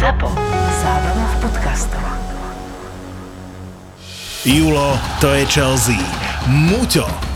ZAPO. Zábrná v podcastov. Julo, to je Chelsea. Muťo,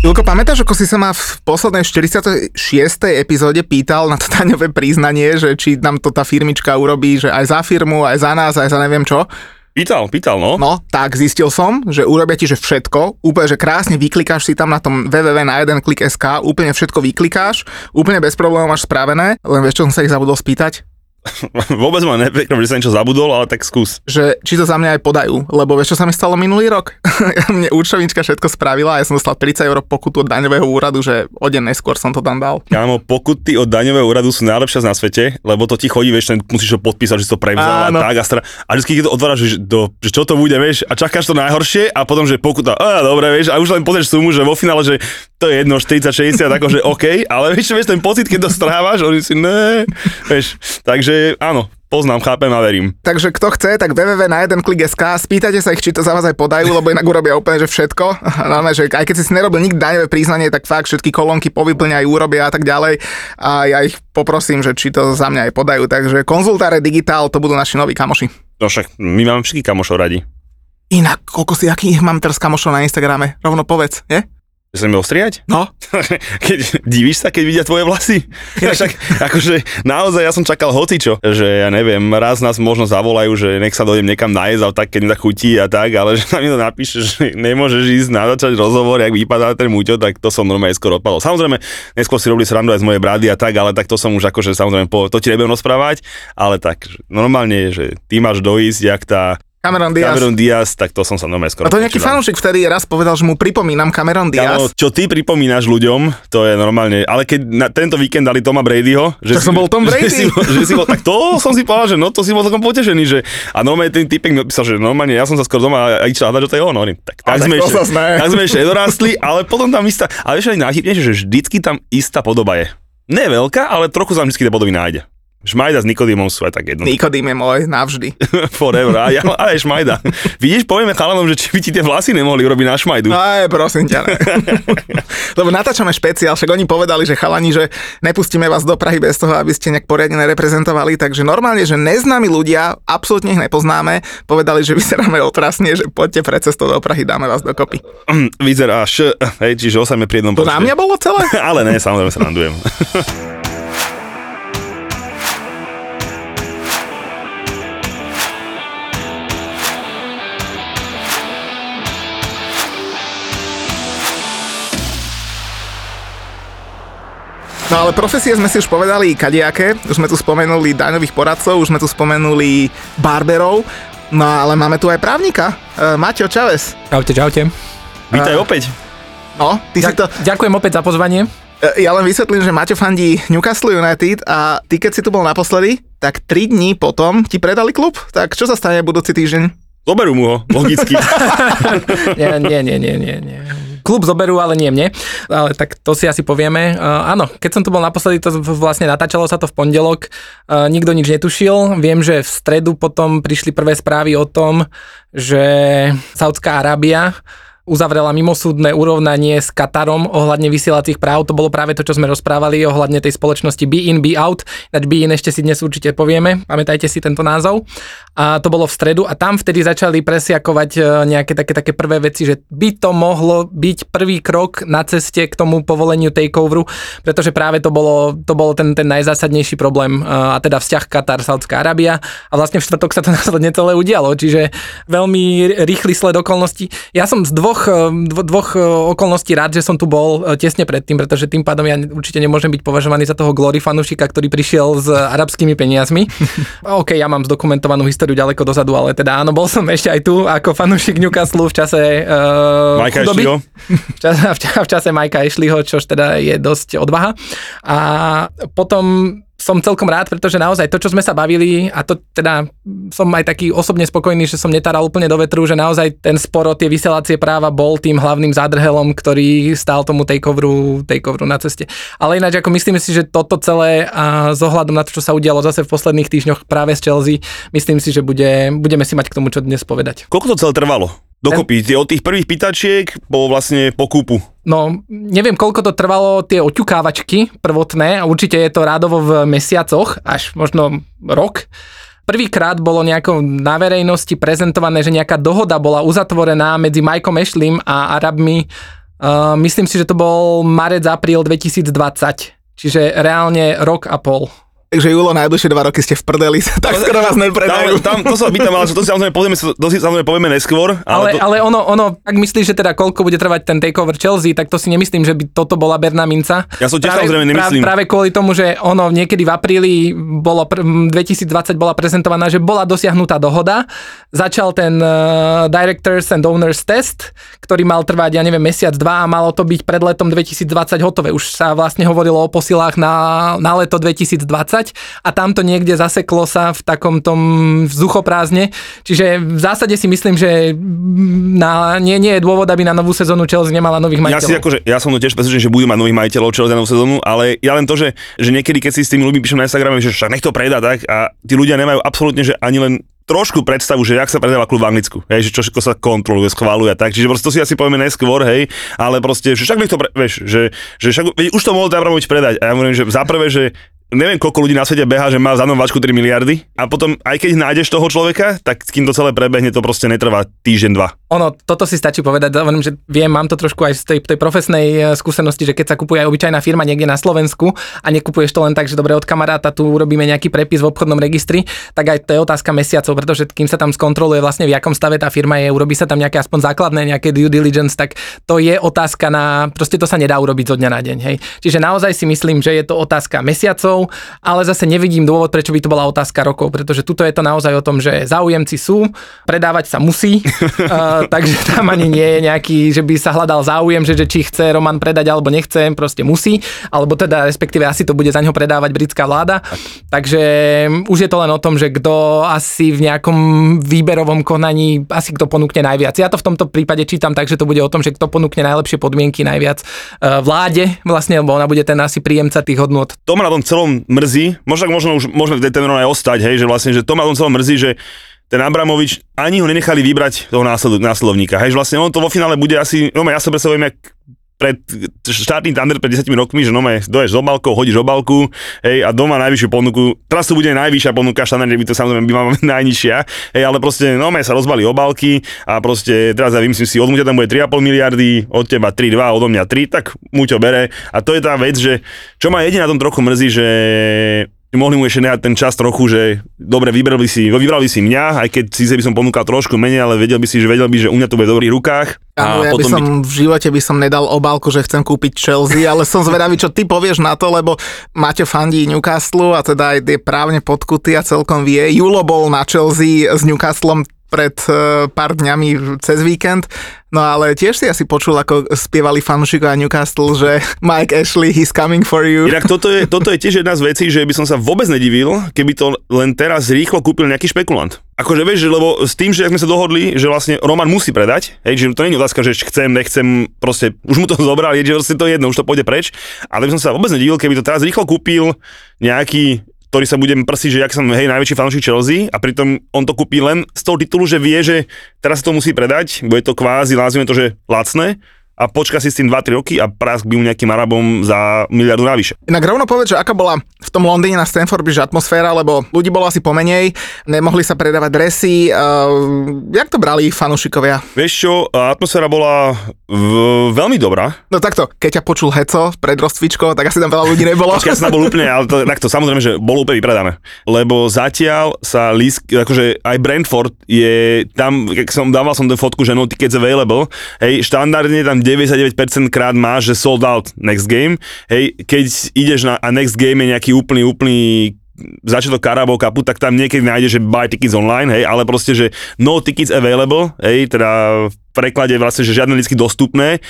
Julko, pamätáš, ako si sa ma v poslednej 46. epizóde pýtal na to daňové priznanie, že či nám to tá firmička urobí, že aj za firmu, aj za nás, aj za neviem čo? Pýtal, pýtal, no. No, tak zistil som, že urobia ti, že všetko, úplne, že krásne vyklikáš si tam na tom www na jeden klik SK, úplne všetko vyklikáš, úplne bez problémov máš spravené, len vieš, čo som sa ich zabudol spýtať? Vôbec ma neprekvapí, že sa niečo zabudol, ale tak skús. Že či to za mňa aj podajú, lebo vieš, čo sa mi stalo minulý rok? Mne účtovníčka všetko spravila a ja som dostal 30 eur pokutu od daňového úradu, že o deň neskôr som to tam dal. Kámo, pokuty od daňového úradu sú najlepšia na svete, lebo to ti chodí, vieš, ten musíš to podpísať, že si to prevzal a tak a, stra... a vždy, keď to otváraš, že, do, že čo to bude, vieš, a čakáš to najhoršie a potom, že pokuta, a dobre, vieš, a už len pozrieš sumu, že vo finále, že to je jedno, 40, 60, akože OK, ale vieš, vieš, ten pocit, keď to strávaš, oni si, ne, vieš, takže áno, poznám, chápem a verím. Takže kto chce, tak www na jeden klik SK, spýtajte sa ich, či to za vás aj podajú, lebo inak urobia úplne, že všetko. No, že aj keď si si nerobil nikdy daňové priznanie, tak fakt všetky kolónky povyplňajú, urobia a tak ďalej. A ja ich poprosím, že či to za mňa aj podajú. Takže konzultáre digitál, to budú naši noví kamoši. No však my máme všetky kamošov radi. Inak, koľko si, akých mám teraz kamošov na Instagrame? Rovno povedz, je? Že sa mi ostriať? No, keď, divíš sa, keď vidia tvoje vlasy? Ja však, akože naozaj ja som čakal hocičo, že ja neviem, raz nás možno zavolajú, že nech sa dojdem niekam najesť, ale tak keď mi tak chutí a tak, ale že na mi to napíše, že nemôžeš ísť natáčať rozhovor, jak vypadá ten muťo, tak to som normálne skoro odpadol. Samozrejme, neskôr si robili srandu aj z mojej brady a tak, ale tak to som už akože samozrejme, po, to ti nebudem rozprávať, ale tak normálne, že ty máš dojsť, jak tá Cameron Diaz. Cameron Diaz, tak to som sa normálne skoro A to nejaký fanúšik vtedy raz povedal, že mu pripomínam Cameron Diaz. Kámo, čo ty pripomínaš ľuďom, to je normálne, ale keď na tento víkend dali Toma Bradyho, že Tak som bol Tom Brady. Že si, bol- že si bol, tak to som si povedal, že no to si bol celkom potešený, že a normálne ten typek mi odpísal, že normálne ja som sa skoro doma a išiel hľadať, že to je on, hovorím, tak, tak, sme ešte, tak sme ešte nedorastli, ale potom tam istá, ale vieš aj najchybnejšie, že vždycky tam istá podoba je. Ne veľká, ale trochu sa vždycky tie podoby nájde. Šmajda s Nikodýmom sú aj tak jedno. Nikodým je môj, navždy. Forever. A ja, aj Šmajda. Vidíš, povieme chalanom, že či by ti tie vlasy nemohli urobiť na Šmajdu. Aj, prosím ťa. Ne. Lebo natáčame špeciál, však oni povedali, že chalani, že nepustíme vás do Prahy bez toho, aby ste nejak poriadne nereprezentovali, takže normálne, že neznámi ľudia, absolútne ich nepoznáme, povedali, že vyzeráme otrasne, že poďte pred cestou do Prahy, dáme vás dokopy. Vyzeráš, hej, čiže osajme pri jednom To na mňa bolo celé? Ale ne, samozrejme sa randujem. No ale profesie sme si už povedali kadejaké, už sme tu spomenuli daňových poradcov, už sme tu spomenuli barberov, no ale máme tu aj právnika, uh, Maťo Čaves. Čaute, čaute. Vítaj A- opäť. No, ty si to... Ďakujem opäť za pozvanie. E, Ja len vysvetlím, že Maťo fandí Newcastle United a ty keď si tu bol naposledy, tak 3 dní potom ti predali klub. Tak čo sa stane budúci týždeň? Zoberú mu ho, logicky. Nie, nie, nie, nie, nie, nie. Klub zoberú, ale nie mne. Ale tak to si asi povieme. Uh, áno, keď som tu bol naposledy, to vlastne natáčalo sa to v pondelok. Uh, nikto nič netušil. Viem, že v stredu potom prišli prvé správy o tom, že Saudská Arábia uzavrela mimosúdne urovnanie s Katarom ohľadne vysielacích práv. To bolo práve to, čo sme rozprávali ohľadne tej spoločnosti Be In, Be Out. Ináč Be In ešte si dnes určite povieme. Pamätajte si tento názov. A to bolo v stredu a tam vtedy začali presiakovať e, nejaké také, také prvé veci, že by to mohlo byť prvý krok na ceste k tomu povoleniu takeoveru, pretože práve to bolo, to bolo ten, ten najzásadnejší problém e, a teda vzťah Katar, Saudská Arábia a vlastne v štvrtok sa to následne celé udialo, čiže veľmi rýchly sled okolností. Ja som z dvoch, e, dvo, dvoch okolností rád, že som tu bol tesne predtým, pretože tým pádom ja určite nemôžem byť považovaný za toho glory fanúšika, ktorý prišiel s arabskými peniazmi. OK, ja mám zdokumentovanú históriu ďaleko dozadu, ale teda áno, bol som ešte aj tu ako fanúšik Newcastle v čase uh, Majka chudoby. Ashleyho. V čase, v čase Majka Ashleyho, čož teda je dosť odvaha. A potom som celkom rád, pretože naozaj to, čo sme sa bavili, a to teda som aj taký osobne spokojný, že som netaral úplne do vetru, že naozaj ten spor o tie vysielacie práva bol tým hlavným zádrhelom, ktorý stál tomu takeoveru, takeoveru na ceste. Ale ináč, ako myslím si, že toto celé a s na to, čo sa udialo zase v posledných týždňoch práve z Chelsea, myslím si, že bude, budeme si mať k tomu čo dnes povedať. Koľko to celé trvalo? Dokopy, tie od tých prvých pýtačiek po vlastne po kúpu. No, neviem, koľko to trvalo tie oťukávačky prvotné, určite je to rádovo v mesiacoch, až možno rok. Prvýkrát bolo nejako na verejnosti prezentované, že nejaká dohoda bola uzatvorená medzi Mikeom Ashlim a Arabmi. Uh, myslím si, že to bol marec, apríl 2020, čiže reálne rok a pol. Takže Julo, najbližšie dva roky ste v prdeli, tak skoro vás nepredajú. Tam, tam, to sa pýtam, ale to si samozrejme povieme, to si samozrejme povieme neskôr. Ale, ale, to... ale ono, ono, ak myslíš, že teda koľko bude trvať ten takeover Chelsea, tak to si nemyslím, že by toto bola Berná minca. Ja som tiež práve, samozrejme nemyslím. Práve, práve kvôli tomu, že ono niekedy v apríli bolo, 2020 bola prezentovaná, že bola dosiahnutá dohoda. Začal ten uh, Directors and Owners test, ktorý mal trvať, ja neviem, mesiac, dva a malo to byť pred letom 2020 hotové. Už sa vlastne hovorilo o posilách na, na leto 2020 a tamto to niekde zaseklo sa v takom tom vzduchoprázdne. Čiže v zásade si myslím, že na, nie, nie je dôvod, aby na novú sezónu Chelsea nemala nových majiteľov. Ja, si akože, ja som to tiež presvedčený, že budú mať nových majiteľov Chelsea na novú sezónu, ale ja len to, že, že niekedy, keď si s tými ľuďmi píšem na Instagrame, že však nech to predá, tak a tí ľudia nemajú absolútne, že ani len trošku predstavu, že jak sa predáva klub v Anglicku, hej, že čo všetko sa kontroluje, schváluje a tak. Čiže proste to si asi povieme neskôr, hej, ale proste, že však nech to, pre, vieš, že, že však, veď už to mohol Abramovič predať. A ja hovorím, že za prvé, že neviem, koľko ľudí na svete beha, že má za váčku 3 miliardy a potom, aj keď nájdeš toho človeka, tak kým to celé prebehne, to proste netrvá týždeň, dva. Ono, toto si stačí povedať, hovorím, že viem, mám to trošku aj z tej, tej profesnej e, skúsenosti, že keď sa kupuje aj obyčajná firma niekde na Slovensku a nekupuješ to len tak, že dobre od kamaráta tu urobíme nejaký prepis v obchodnom registri, tak aj to je otázka mesiacov, pretože kým sa tam skontroluje vlastne v akom stave tá firma je, urobí sa tam nejaké aspoň základné nejaké due diligence, tak to je otázka na, proste to sa nedá urobiť zo dňa na deň, hej. Čiže naozaj si myslím, že je to otázka mesiacov, ale zase nevidím dôvod, prečo by to bola otázka rokov, pretože tuto je to naozaj o tom, že záujemci sú, predávať sa musí, uh, takže tam ani nie je nejaký, že by sa hľadal záujem, že, že či chce Roman predať alebo nechce, proste musí, alebo teda respektíve asi to bude za ňo predávať britská vláda. Takže už je to len o tom, že kto asi v nejakom výberovom konaní, asi kto ponúkne najviac. Ja to v tomto prípade čítam tak, že to bude o tom, že kto ponúkne najlepšie podmienky najviac uh, vláde, vlastne, lebo ona bude ten asi príjemca tých hodnot. To ma na tom celom mrzí, možno, možno už môžeme v Detemeron aj ostať, hej, že vlastne, že to ma celom mrzí, že ten Abramovič ani ho nenechali vybrať toho následovníka. Hej, že vlastne on to vo finále bude asi, no ja sa predstavujem, jak pred štátny tander pred 10 rokmi, že no doješ z obálkou, hodíš obálku, hej, a doma najvyššiu ponuku, teraz to bude najvyššia ponuka, štandardne by to samozrejme by mala najnižšia, hej, ale proste no sa rozbali obálky a proste teraz ja vymyslím si, od Muťa tam bude 3,5 miliardy, od teba 3,2, odo mňa 3, tak Muťo bere. A to je tá vec, že čo ma jediná tom trochu mrzí, že mohli mu ešte nehať ten čas trochu, že dobre, vybral by si, vybral by si mňa, aj keď si by som ponúkal trošku menej, ale vedel by si, že vedel by, že u mňa to bude v dobrých rukách. Áno, ja by som by... v živote by som nedal obálku, že chcem kúpiť Chelsea, ale som zvedavý, čo ty povieš na to, lebo máte fandí Newcastle a teda aj tie právne podkuty a celkom vie. Julo bol na Chelsea s Newcastlom pred uh, pár dňami cez víkend. No ale tiež si asi počul, ako spievali fanúšikovia Newcastle, že Mike Ashley, he's coming for you. Inak toto je, toto je tiež jedna z vecí, že by som sa vôbec nedivil, keby to len teraz rýchlo kúpil nejaký špekulant. Akože vieš, že lebo s tým, že sme sa dohodli, že vlastne Roman musí predať, hej, že to nie je otázka, že chcem, nechcem, proste už mu to zobral, je, že proste to je jedno, už to pôjde preč, ale by som sa vôbec nedivil, keby to teraz rýchlo kúpil nejaký ktorý sa bude prsiť, že jak som hej, najväčší fanúšik Chelsea a pritom on to kúpi len z toho titulu, že vie, že teraz sa to musí predať, bude to kvázi, nazvime to, že lacné a počka si s tým 2-3 roky a prask by mu nejakým Arabom za miliardu navyše. Inak rovno povedz, že aká bola v tom Londýne na Stanford Bridge atmosféra, lebo ľudí bolo asi pomenej, nemohli sa predávať dresy. Uh, jak to brali fanúšikovia? Vieš čo, atmosféra bola v, veľmi dobrá. No takto, keď ťa počul Heco pred rozcvičkou, tak asi tam veľa ľudí nebolo. Počkaj, ja bol úplne, ale to, takto samozrejme, že bolo úplne vypredané. Lebo zatiaľ sa lísk, akože aj Brentford je tam, keď som dával som ten fotku, že no tickets available, hej, štandardne tam 99% krát máš, že sold out next game. Hej, keď ideš na a next game je nejaký úplný, úplný začiatok Carabao Cupu, tak tam niekedy nájde, že buy tickets online, hej, ale proste, že no tickets available, hej, teda v preklade vlastne, že žiadne lístky dostupné,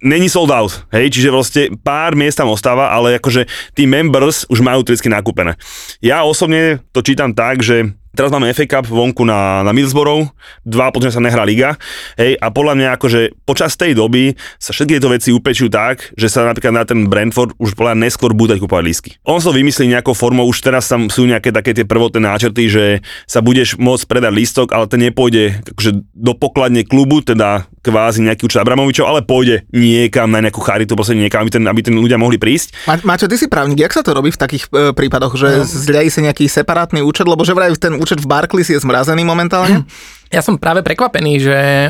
není sold out, hej, čiže vlastne pár miest tam ostáva, ale akože tí members už majú lístky nakúpené. Ja osobne to čítam tak, že Teraz máme FA Cup vonku na, na Middlesbrough, dva potom sa nehrá liga, hej, a podľa mňa akože počas tej doby sa všetky tieto veci upečujú tak, že sa napríklad na ten Brentford už podľa neskôr bude kúpovať lísky. On sa to vymyslí nejakou formou, už teraz tam sú nejaké také tie prvotné náčrty, že sa budeš môcť predať lístok, ale ten nepôjde akože do pokladne klubu, teda kvázi nejaký účet Abramovičov, ale pôjde niekam na nejakú charitu, proste niekam, aby ten, aby ten ľudia mohli prísť. Ma, Mačo, ty si právnik, jak sa to robí v takých e, prípadoch, že no. zriadi sa nejaký separátny účet, lebo že vraj ten účet v Barclays je zmrazený momentálne? Ja som práve prekvapený, že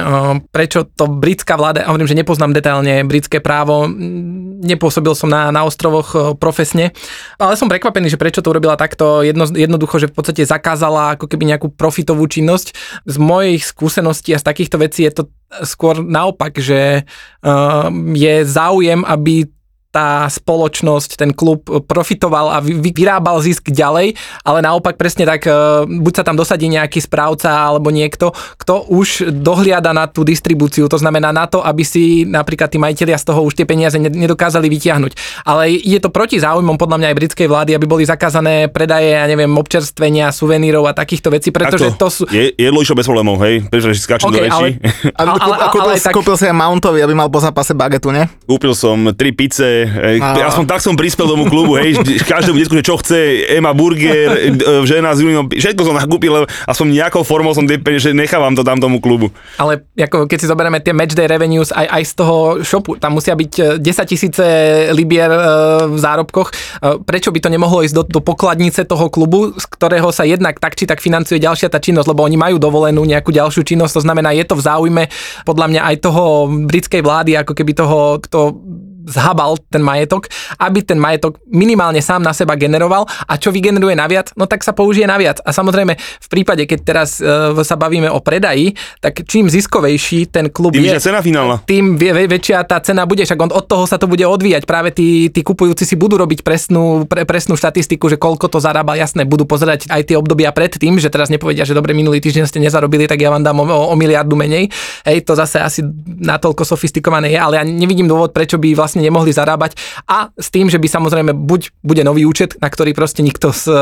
prečo to britská vláda, hovorím, že nepoznám detailne britské právo, nepôsobil som na, na ostrovoch profesne, ale som prekvapený, že prečo to urobila takto jedno, jednoducho, že v podstate zakázala ako keby nejakú profitovú činnosť. Z mojich skúseností a z takýchto vecí je to skôr naopak, že uh, je záujem, aby tá spoločnosť, ten klub profitoval a vyrábal zisk ďalej, ale naopak presne tak, e, buď sa tam dosadí nejaký správca alebo niekto, kto už dohliada na tú distribúciu, to znamená na to, aby si napríklad tí majiteľia z toho už tie peniaze nedokázali vytiahnuť. Ale je to proti záujmom podľa mňa aj britskej vlády, aby boli zakázané predaje, ja neviem, občerstvenia, suvenírov a takýchto vecí, pretože to, to sú... Je, jedlo išlo bez problémov, hej? Pretože si skáčem okay, do Ale, ale, ale, ale, kúpil, ale, tak... kúpil si aj Mountovi, aby mal po zápase bagetu, ne? Kúpil som tri pice, Hej, a... Aspoň tak som prispel tomu klubu, hej, každému detku, že čo chce, Ema Burger, žena s Julinom, všetko som nakúpil, aspoň nejakou formou som tie že nechávam to tam tomu klubu. Ale ako keď si zoberieme tie matchday revenues aj, aj z toho shopu, tam musia byť 10 e, tisíce libier e, v zárobkoch, e, prečo by to nemohlo ísť do, do pokladnice toho klubu, z ktorého sa jednak tak či tak financuje ďalšia tá činnosť, lebo oni majú dovolenú nejakú ďalšiu činnosť, to znamená, je to v záujme podľa mňa aj toho britskej vlády, ako keby toho, kto zhabal ten majetok, aby ten majetok minimálne sám na seba generoval a čo vygeneruje naviac, no tak sa použije naviac. A samozrejme v prípade, keď teraz uh, sa bavíme o predaji, tak čím ziskovejší ten klub tým je, cena finálna. tým väčšia tá cena bude, však od toho sa to bude odvíjať. Práve tí, tí kupujúci si budú robiť presnú, pre, presnú štatistiku, že koľko to zarába, jasné, budú pozerať aj tie obdobia predtým, že teraz nepovedia, že dobre, minulý týždeň ste nezarobili, tak ja vám dám o, o miliardu menej. Hej, to zase asi natoľko sofistikované je, ale ja nevidím dôvod, prečo by vlastne vlastne nemohli zarábať a s tým, že by samozrejme buď bude nový účet, na ktorý proste nikto z e,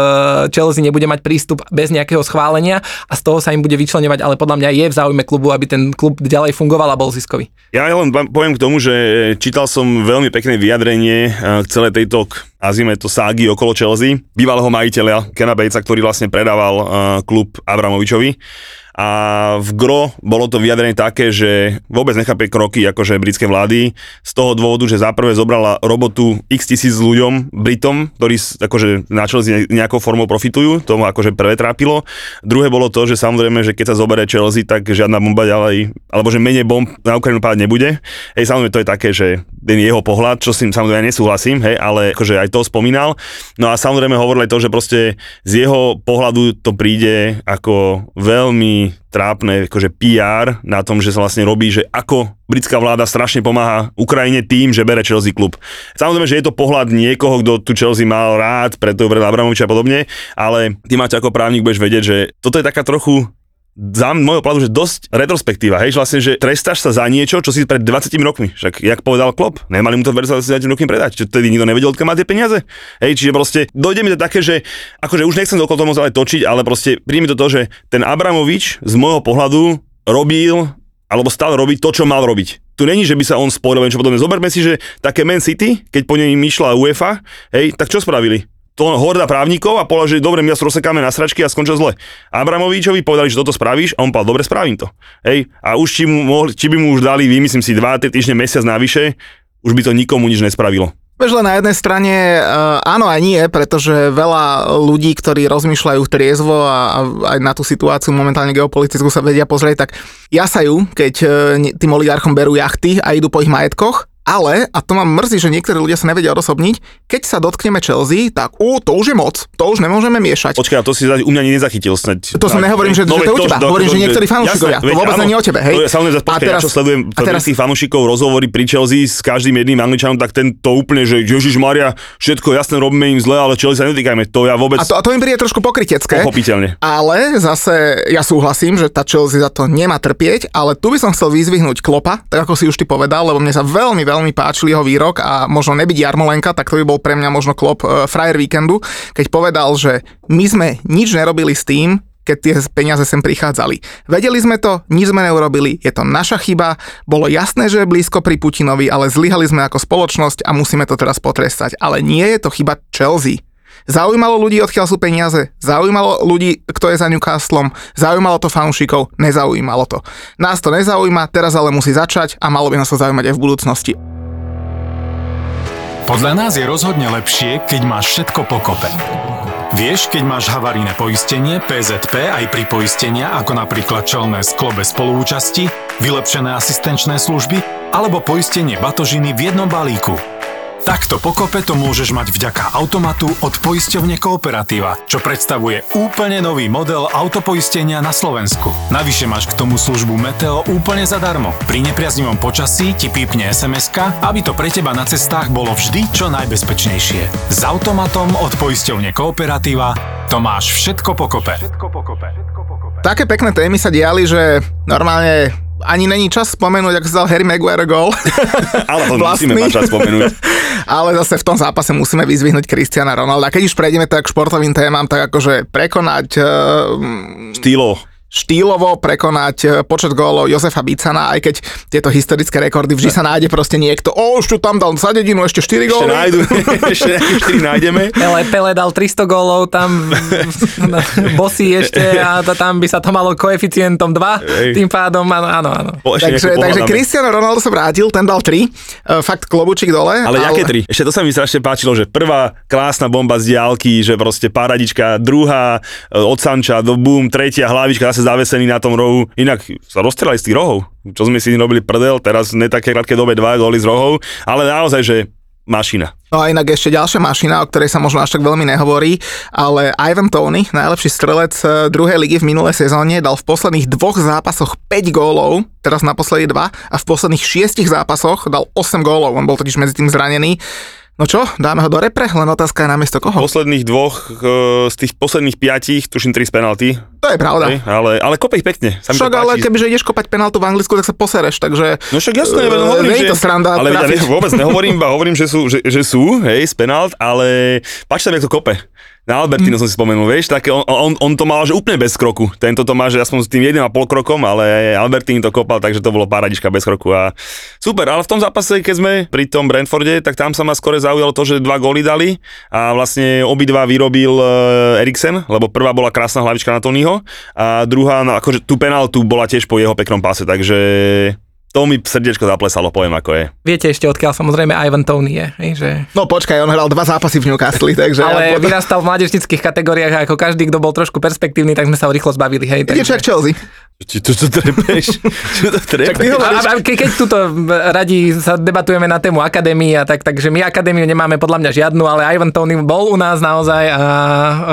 Chelsea nebude mať prístup bez nejakého schválenia a z toho sa im bude vyčlenovať, ale podľa mňa je v záujme klubu, aby ten klub ďalej fungoval a bol ziskový. Ja len poviem k tomu, že čítal som veľmi pekné vyjadrenie e, k celej tejto nazvime to ságy okolo Chelsea, bývalého majiteľa Kena Batesa, ktorý vlastne predával klub Abramovičovi a v gro bolo to vyjadrenie také, že vôbec nechápe kroky akože britskej vlády z toho dôvodu, že záprve zobrala robotu x tisíc ľuďom, Britom, ktorí akože na Chelsea nejakou formou profitujú, tomu akože prvé trápilo. Druhé bolo to, že samozrejme, že keď sa zoberie Chelsea, tak žiadna bomba ďalej, alebo že menej bomb na Ukrajinu pád nebude. Hej, samozrejme to je také, že ten jeho pohľad, čo s tým samozrejme nesúhlasím, hej, ale akože aj to spomínal. No a samozrejme hovorili to, že proste z jeho pohľadu to príde ako veľmi trápne akože PR na tom, že sa vlastne robí, že ako britská vláda strašne pomáha Ukrajine tým, že bere Chelsea klub. Samozrejme, že je to pohľad niekoho, kto tu Chelsea mal rád, preto bere Abramoviča a podobne, ale ty máte ako právnik budeš vedieť, že toto je taká trochu za môjho pohľadu, že dosť retrospektíva, hej, že vlastne, že trestáš sa za niečo, čo si pred 20 rokmi, však jak povedal Klopp, nemali mu to versa 20 rokmi predať, čo tedy nikto nevedel, odkiaľ má tie peniaze. Hej, čiže proste dojde mi to také, že akože už nechcem okolo toho ale točiť, ale proste príjmi to to, že ten Abramovič z môjho pohľadu robil alebo stále robiť to, čo mal robiť. Tu není, že by sa on spojil, čo podobne. Zoberme si, že také Man City, keď po nej išla UEFA, hej, tak čo spravili? To horda právnikov a povedal, že dobre, my sa rozsekáme na sračky a skončil zle. Abramovičovi povedali, že toto spravíš a on povedal, dobre, spravím to. Hej, a už či, mu mohli, či by mu už dali, vymyslím si, 2-3 týždne, mesiac navyše, už by to nikomu nič nespravilo. Len na jednej strane uh, áno aj nie, pretože veľa ľudí, ktorí rozmýšľajú triezvo a, a aj na tú situáciu momentálne geopolitickú sa vedia pozrieť, tak jasajú, keď uh, tým oligarchom berú jachty a idú po ich majetkoch Ale, a to ma mrzí, že niektorí ľudia sa nevedia odosobniť, keď sa dotkneme Chelsea, tak ú, to už je moc, to už nemôžeme miešať. Počkaj, to si u mňa nezachytil snáď. To som nehovorím, že- že to je u teba. Hovorím, že niektorí fanúšikovia. To vôbec nie o tebe, hej? To je samozrejme, A teraz- ja čo sledujem a teraz- tých fanúšikov rozhovory pri Chelsea s každým jedným angličanom, tak ten to úplne, že Ježiš Maria, všetko jasné, robíme im zle, ale Chelsea sa netýkajme. To ja vôbec A to, a to im príde trošku pokrytecké. pochopiteľne. Ale zase ja súhlasím, že tá Chelsea za to nemá trpieť, ale tu by som chcel vyzvihnúť Klopa, tak ako si už ty povedal, lebo mne sa veľmi, veľmi páčil jeho výrok a možno nebyť Jarmolenka, tak to by bol pre mňa možno Klop e, frajer víkendu, keď povedal, že my sme nič nerobili s tým, keď tie peniaze sem prichádzali. Vedeli sme to, nič sme neurobili, je to naša chyba, bolo jasné, že je blízko pri Putinovi, ale zlyhali sme ako spoločnosť a musíme to teraz potrestať. Ale nie je to chyba Chelsea. Zaujímalo ľudí, odkiaľ sú peniaze, zaujímalo ľudí, kto je za Newcastlom, zaujímalo to fanúšikov, nezaujímalo to. Nás to nezaujíma, teraz ale musí začať a malo by nás to zaujímať aj v budúcnosti. Podľa nás je rozhodne lepšie, keď máš všetko pokope. Vieš, keď máš havarijné poistenie, PZP aj pri poistenia, ako napríklad čelné sklo bez spoluúčasti, vylepšené asistenčné služby alebo poistenie batožiny v jednom balíku. Takto pokope to môžeš mať vďaka automatu od poisťovne Kooperativa, čo predstavuje úplne nový model autopoistenia na Slovensku. Navyše máš k tomu službu Meteo úplne zadarmo. Pri nepriaznivom počasí ti pípne sms aby to pre teba na cestách bolo vždy čo najbezpečnejšie. S automatom od poisťovne Kooperativa to máš všetko pokope. Také pekné témy sa diali, že normálne ani není čas spomenúť, ako dal Harry Maguire gol. Ale to Vlastný. musíme čas spomenúť. Ale zase v tom zápase musíme vyzvihnúť Cristiana Ronalda. Keď už prejdeme tak k športovým témam, tak akože prekonať uh, Štýlo. Štýlovo prekonať e, počet gólov Jozefa Bicana, aj keď tieto historické rekordy vždy sa nájde proste niekto, o, už tu tam dal za dedinu ešte 4 Ešte góly. nájdu, ešte nejaké 4 nájdeme. Pele, Pele dal 300 gólov, tam bosí ešte a tam by sa to malo koeficientom 2, Hej. tým pádom áno, áno, áno. Ešte Takže, takže. Cristiano Ronaldo sa vrátil, ten dal 3, fakt klobučík dole. Ale aké tri? Ešte to sa mi strašne páčilo, že prvá krásna bomba z diálky, že proste paradička, druhá e, od Sanča do boom, tretia hlavička zase zavesený na tom rohu. Inak sa rozstrelali z tých rohov. Čo sme si robili prdel, teraz ne také krátke dobe dva góly z rohov, ale naozaj, že mašina. No a inak ešte ďalšia mašina, o ktorej sa možno až tak veľmi nehovorí, ale Ivan Tony, najlepší strelec eh, druhej ligy v minulej sezóne, dal v posledných dvoch zápasoch 5 gólov, teraz naposledy 2, a v posledných 6 zápasoch dal 8 gólov, on bol totiž medzi tým zranený. No čo, dáme ho do repre, len otázka je namiesto koho. Posledných dvoch, e, z tých posledných piatich, tuším 3 z penalty, To je pravda. hej, ale, ale kope ich pekne. Sa Však ale kebyže ideš kopať penaltu v Anglicku, tak sa posereš, takže... No však jasné, uh, hovorím, že... to sranda ale ja vôbec nehovorím, iba hovorím, že sú, že, že sú, hej, z penalt, ale páči sa mi, jak to kope. Na Albertino som si spomenul, vieš, také on, on, on, to mal že úplne bez kroku. Tento to má, že aspoň s tým jedným a pol krokom, ale Albertini to kopal, takže to bolo paradička bez kroku a super. Ale v tom zápase, keď sme pri tom Brentforde, tak tam sa ma skore zaujalo to, že dva góly dali a vlastne obidva vyrobil uh, Eriksen, lebo prvá bola krásna hlavička na Tonyho a druhá, no akože tú penaltu bola tiež po jeho peknom páse, takže to mi srdiečko zaplesalo, poviem ako je. Viete ešte odkiaľ samozrejme Ivan Tony je, že... No počkaj, on hral dva zápasy v Newcastle, takže... Ale ja, vyrastal v mládežnických kategóriách a ako každý, kto bol trošku perspektívny, tak sme sa ho rýchlo zbavili, hej. Ide Čak Chelsea. Či to, to trepeš? Čo to trepeš? A, hovoríš, a ke, keď tuto radi sa debatujeme na tému akadémie, a tak, takže my akadémiu nemáme podľa mňa žiadnu, ale Ivan Tony bol u nás naozaj a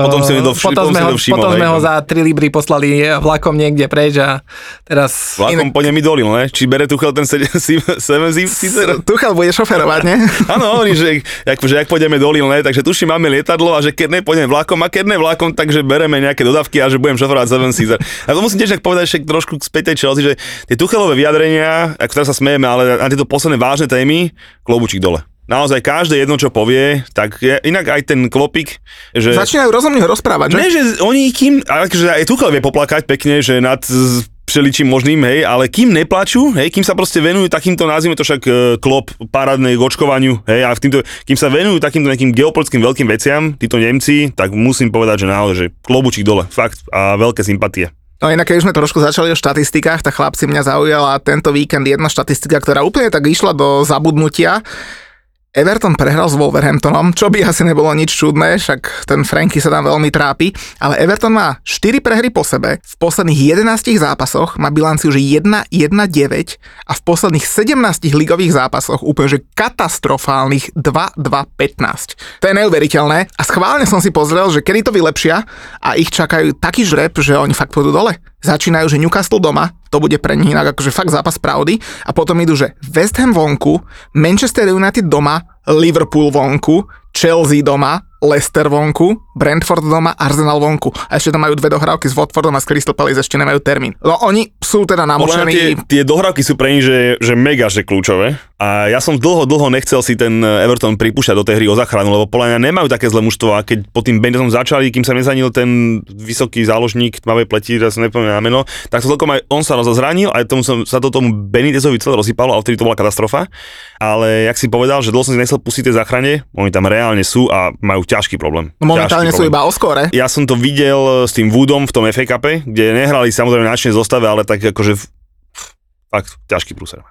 Potom si všim- potom potom sme, si ho, to všimol, potom sme ho no. za 3 libry poslali vlakom niekde preč a teraz... Vlakom po mi dolil, ne? Či bere Tuchel ten 7 Caesar? Tuchel bude šoferovať, ne? Áno, hovorím, že, jak, že jak pôjdeme dolil, ne? Takže tuším, máme lietadlo a že keď ne, pôjdeme vlakom a keď ne vlakom, takže bereme nejaké dodávky a že budem šoferovať 7 Caesar. A to musím tiež tak povedať ešte trošku späť tej Chelsea, že tie Tuchelové vyjadrenia, ako teraz sa smejeme, ale na tieto posledné vážne témy, klobučík dole. Naozaj každé jedno, čo povie, tak je, inak aj ten klopik, že... Začínajú rozumne rozprávať, že? Ne, že oni kým, akože aj Tuchel vie poplakať pekne, že nad všeličím možným, hej, ale kým neplačú, hej, kým sa proste venujú takýmto, nazvime to však e, klop parádnej k očkovaniu, hej, a v týmto, kým sa venujú takýmto nejakým geopolitickým veľkým veciam, títo Nemci, tak musím povedať, že naozaj, že klobučík dole, fakt, a veľké sympatie. No inak, keď už sme trošku začali o štatistikách, tak chlapci mňa zaujala tento víkend jedna štatistika, ktorá úplne tak išla do zabudnutia. Everton prehral s Wolverhamptonom, čo by asi nebolo nič čudné, však ten Franky sa tam veľmi trápi, ale Everton má 4 prehry po sebe, v posledných 11 zápasoch má bilanciu, že 1-1-9 a v posledných 17 ligových zápasoch úplne, že katastrofálnych 2-2-15. To je neuveriteľné a schválne som si pozrel, že kedy to vylepšia a ich čakajú taký žreb, že oni fakt pôjdu dole. Začínajú, že Newcastle doma, to bude pre nich inak akože fakt zápas pravdy. A potom idú, že West Ham vonku, Manchester United doma, Liverpool vonku, Chelsea doma, Leicester vonku, Brentford doma, Arsenal vonku. A ešte tam majú dve dohrávky s Watfordom a s Crystal Palace ešte nemajú termín. No oni sú teda mňa tie, namočení. tie dohrávky sú pre nich, že, že mega, že kľúčové. A ja som dlho, dlho nechcel si ten Everton pripúšťať do tej hry o záchranu, lebo podľa mňa nemajú také zlé mužstvo a keď po tým Bendesom začali, kým sa nezanil ten vysoký záložník tmavej pleti, teraz neviem na meno, tak to celkom aj on sa rozozranil, aj tomu som, sa to tomu Benitezovi celé rozsypalo a vtedy to bola katastrofa. Ale jak si povedal, že dlho som si nechcel pustiť tej záchrane, oni tam reálne sú a majú ťažký problém. No momentálne Ťažký sú iba o skóre. Ja som to videl s tým Woodom v tom FA Cupe, kde nehrali samozrejme na načnej zostave, ale tak akože fakt ťažký prúser.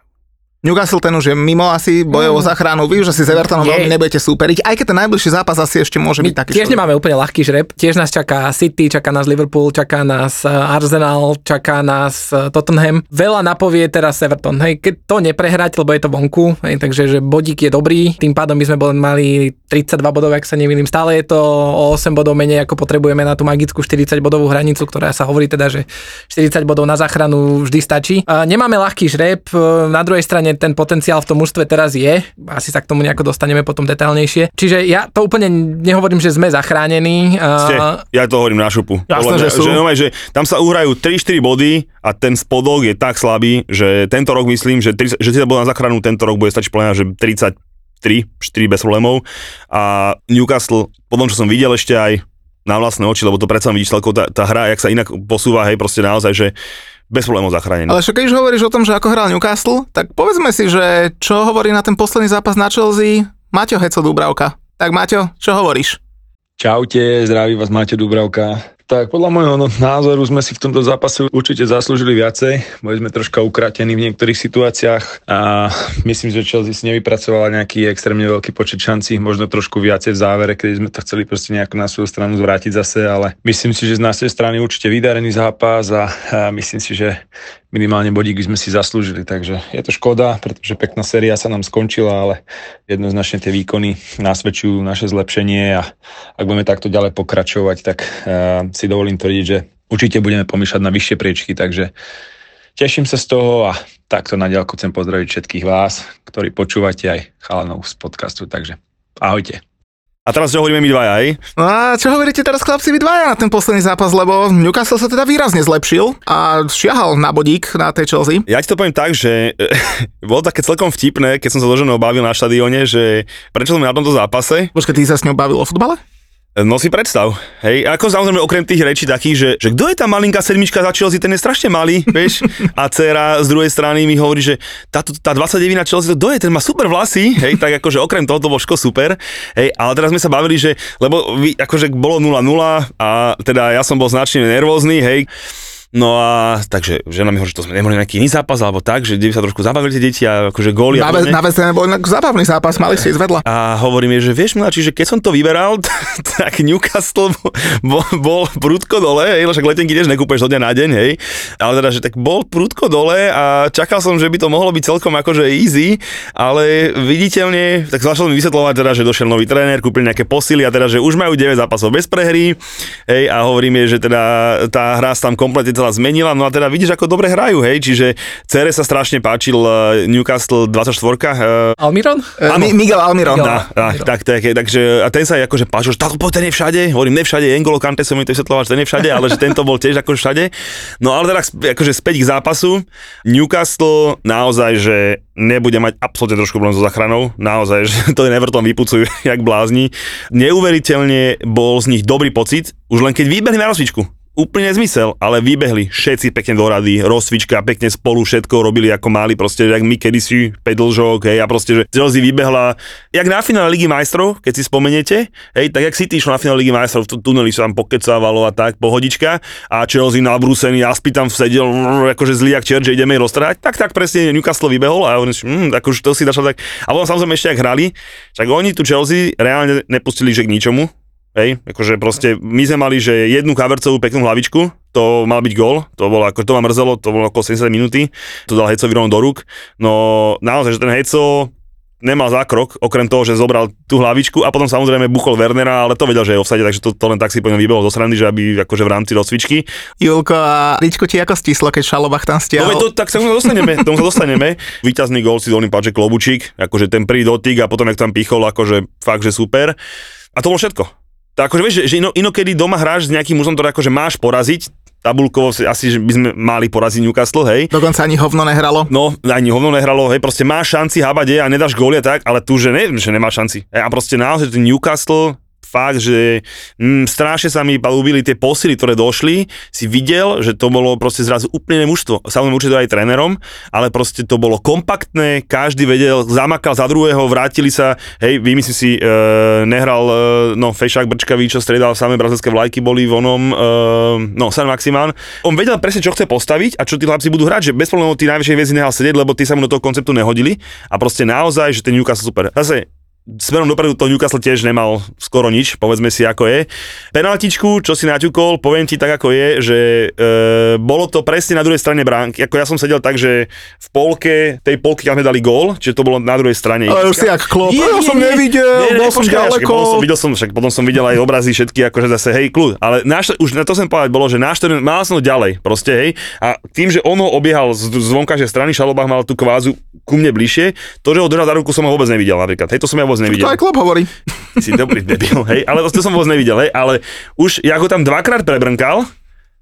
Newcastle ten už je mimo asi bojov o záchranu. Vy už asi s Evertonom veľmi nebudete súperiť, aj keď ten najbližší zápas asi ešte môže My byť taký. tiež čo- nemáme úplne ľahký žreb. Tiež nás čaká City, čaká nás Liverpool, čaká nás eh, Arsenal, čaká nás eh, Tottenham. Veľa napovie teraz Everton. Hej, keď to neprehrať, lebo je to vonku, hej, takže že bodík je dobrý, tým pádom by sme boli, mali 32 bodov, ak sa nemýlim. Stále je to o 8 bodov menej, ako potrebujeme na tú magickú 40 bodovú hranicu, ktorá sa hovorí teda, že 40 bodov na záchranu vždy stačí. Nemáme ľahký žreb, na druhej strane ten potenciál v tom mužstve teraz je, asi sa k tomu nejako dostaneme potom detailnejšie. Čiže ja to úplne nehovorím, že sme zachránení. Ste, ja to hovorím na šupu. Jasné, že sú. Že, normálne, že tam sa uhrajú 3-4 body a ten spodok je tak slabý, že tento rok myslím, že, 30, že 30 bodov na záchranu tento rok bude stačiť mňa, že 33, 4 bez problémov. A Newcastle, po tom, čo som videl ešte aj na vlastné oči, lebo to predsa vidíš celkovo tá, tá hra, jak sa inak posúva, hej, proste naozaj, že bez problémov zachránený. Ale však keď už hovoríš o tom, že ako hral Newcastle, tak povedzme si, že čo hovorí na ten posledný zápas na Chelsea Maťo Heco Dubravka. Tak Maťo, čo hovoríš? Čaute, zdraví vás Máte Dubravka. Tak podľa môjho no- názoru sme si v tomto zápase určite zaslúžili viacej. Boli sme troška ukratení v niektorých situáciách a myslím, že Chelsea si nevypracovala nejaký extrémne veľký počet šancí, možno trošku viacej v závere, keď sme to chceli proste nejako na svoju stranu zvrátiť zase, ale myslím si, že z našej strany určite vydarený zápas a, myslím si, že minimálne bodík by sme si zaslúžili, takže je to škoda, pretože pekná séria sa nám skončila, ale jednoznačne tie výkony nasvedčujú naše zlepšenie a ak budeme takto ďalej pokračovať, tak uh, si dovolím tvrdiť, že určite budeme pomýšľať na vyššie priečky, takže teším sa z toho a takto na ďalku chcem pozdraviť všetkých vás, ktorí počúvate aj chalanov z podcastu, takže ahojte. A teraz čo hovoríme my dvaja, hej? No a čo hovoríte teraz chlapci vy dvaja na ten posledný zápas, lebo Newcastle sa teda výrazne zlepšil a šiahal na bodík na tej Chelsea. Ja ti to poviem tak, že bolo také celkom vtipné, keď som sa so bavil na štadióne, že prečo sme na tomto zápase, Počkaj, ty sa s ňou bavil o futbale? No si predstav, hej, ako samozrejme okrem tých rečí takých, že, že kto je tá malinká sedmička za Chelsea, ten je strašne malý, vieš, a dcera z druhej strany mi hovorí, že tá, tá 29 na Chelsea, to kto je, ten má super vlasy, hej, tak akože okrem toho to bolo všetko super, hej, ale teraz sme sa bavili, že, lebo vy, akože bolo 0-0 a teda ja som bol značne nervózny, hej, No a takže žena mi hovorí, že to sme nemohli nejaký iný zápas alebo tak, že kde by sa trošku zabavili tie deti a akože góly Na, na Ham bol zábavný zápas, mali ste ísť vedľa. A hovorí mi, že vieš Miláči, že keď som to vyberal, tak Newcastle bol, bol prudko dole, hej, však letenky tiež nekúpeš zo dňa na deň, hej, ale teda, že tak bol prudko dole a čakal som, že by to mohlo byť celkom akože easy, ale viditeľne, tak začal mi vysvetľovať teda, že došiel nový tréner, kúpil nejaké posily a teda, že už majú 9 zápasov bez prehry, hej, a hovorí mi, že teda tá hra sa tam kompletne celá zmenila, no a teda vidíš, ako dobre hrajú, hej, čiže Cere sa strašne páčil eh, Newcastle 24, eh, Almiron? E, Mi- Miguel Almiron. Miguel. Tá, tá, tak, tak, takže, a ten sa aj akože páčil, že poď, ten je všade, hovorím, ne všade, Engolo Kante som mi to vysvetloval, že ten je všade, ale že tento bol tiež ako všade. No ale teda akože späť k zápasu, Newcastle naozaj, že nebude mať absolútne trošku problém so záchranou, naozaj, že to je Everton vypucujú jak blázni. Neuveriteľne bol z nich dobrý pocit, už len keď vybehli na rozsvičku. Úplne zmysel, ale vybehli všetci pekne do rady, rozcvička, pekne spolu všetko robili ako mali, proste, jak my kedysi, pedlžok, hej, a proste, že Chelsea vybehla, jak na finále Ligy majstrov, keď si spomeniete, hej, tak jak City išlo na finále Ligy majstrov, v tuneli sa tam pokecávalo a tak, pohodička, a Chelsea nabrúsený, Aspi tam sedel, akože zlý jak čert, že ideme roztrať, tak tak presne Newcastle vybehol a oni, hm, akože to si dašlo tak, a potom samozrejme ešte ak hrali, však oni tu Chelsea reálne nepustili, že k ničomu, Hej, akože proste my sme mali, že jednu kavercovú peknú hlavičku, to mal byť gól, to bolo ako to ma mrzelo, to bolo okolo 70 minúty, to dal Hecovi rovno do rúk, no naozaj, že ten Heco nemal zákrok, okrem toho, že zobral tú hlavičku a potom samozrejme buchol Wernera, ale to vedel, že je offside, takže to, to len tak si po ňom vybehol zo srandy, že aby akože v rámci rozcvičky. Julko, a Ličko ti ako stislo, keď Šalobach tam No stiahol? veď to, tak sa tomu dostaneme, tomu sa dostaneme. Výťazný gól si dovolím páče Klobučík, akože ten prvý dotyk a potom jak tam pichol, akože fakt, že super. A to bolo všetko. Tak akože vieš, že, ino, inokedy doma hráš s nejakým mužom, ktorý akože máš poraziť, tabulkovo si, asi že by sme mali poraziť Newcastle, hej. Dokonca ani hovno nehralo. No, ani hovno nehralo, hej, proste máš šanci habať je a nedáš góly a tak, ale tu, že ne, že nemá šanci. Hej, a proste naozaj ten Newcastle, fakt, že mm, strašne sa mi ľúbili tie posily, ktoré došli, si videl, že to bolo proste zrazu úplne mužstvo. Samozrejme určite aj trénerom, ale proste to bolo kompaktné, každý vedel, zamakal za druhého, vrátili sa, hej, vymyslím si, e, nehral, e, no, Fešák Brčkavý, čo striedal, samé brazilské vlajky boli v onom, e, no, San Maximán. On vedel presne, čo chce postaviť a čo tí chlapci budú hrať, že bez problémov tí najväčšie hviezdy nehal sedieť, lebo tí sa mu do toho konceptu nehodili a proste naozaj, že ten Newcastle super. Zase smerom dopredu to Newcastle tiež nemal skoro nič, povedzme si ako je. Penaltičku, čo si naťukol, poviem ti tak ako je, že e, bolo to presne na druhej strane bránky. Ako ja som sedel tak, že v polke, tej polky kam sme dali gól, čiže to bolo na druhej strane. Ale už si jak klop. Nie, ja som nie. nevidel, Nie, bol som ďaleko. Potom som, videl som, však potom som videl aj obrazy všetky, akože zase hej, kľud. Ale náš, už na to som povedať bolo, že náš ten mal som ho ďalej, proste hej. A tým, že on ho obiehal z, z vonkajšej strany, Šalobach mal tú kvázu ku mne bližšie, to, že ho držal za ruku, som ho vôbec nevidel napríklad. Hej, to som ja vôbec nevidel. To aj klop hovorí. si dobrý debil, hej, ale to, som vôbec nevidel, hej, ale už, jak ho tam dvakrát prebrnkal,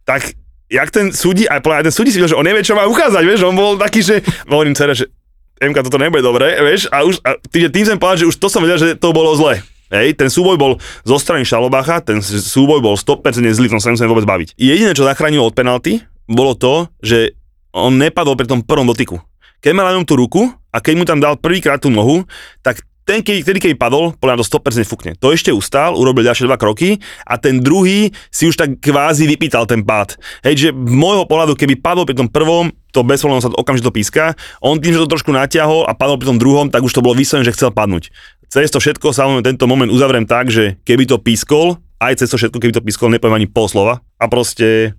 tak jak ten súdi, aj podľa ten súdi si videl, že on nevie, čo má ukázať, vieš, on bol taký, že, hovorím cere, že MK, toto nebude dobre, vieš, a už, a tým, tým som povedal, že už to som vedel, že to bolo zle. Hej, ten súboj bol zo strany Šalobacha, ten súboj bol 100% zlý, v tom sa nemusíme vôbec baviť. Jediné, čo zachránilo od penalty, bolo to, že on nepadol pri tom prvom dotyku. Keď mal len tú ruku a keď mu tam dal prvýkrát tú nohu, tak ten, keď, vtedy, keď padol, podľa mňa to 100% fúkne. To ešte ustál, urobil ďalšie dva kroky a ten druhý si už tak kvázi vypýtal ten pád. Hej, že môjho pohľadu, keby padol pri tom prvom, to bez problémov sa okamžite píska. On tým, že to trošku natiahol a padol pri tom druhom, tak už to bolo vyslovene, že chcel padnúť. Cez to všetko samozrejme tento moment uzavriem tak, že keby to pískol, aj cez to všetko, keby to pískol, nepoviem ani pol slova. A proste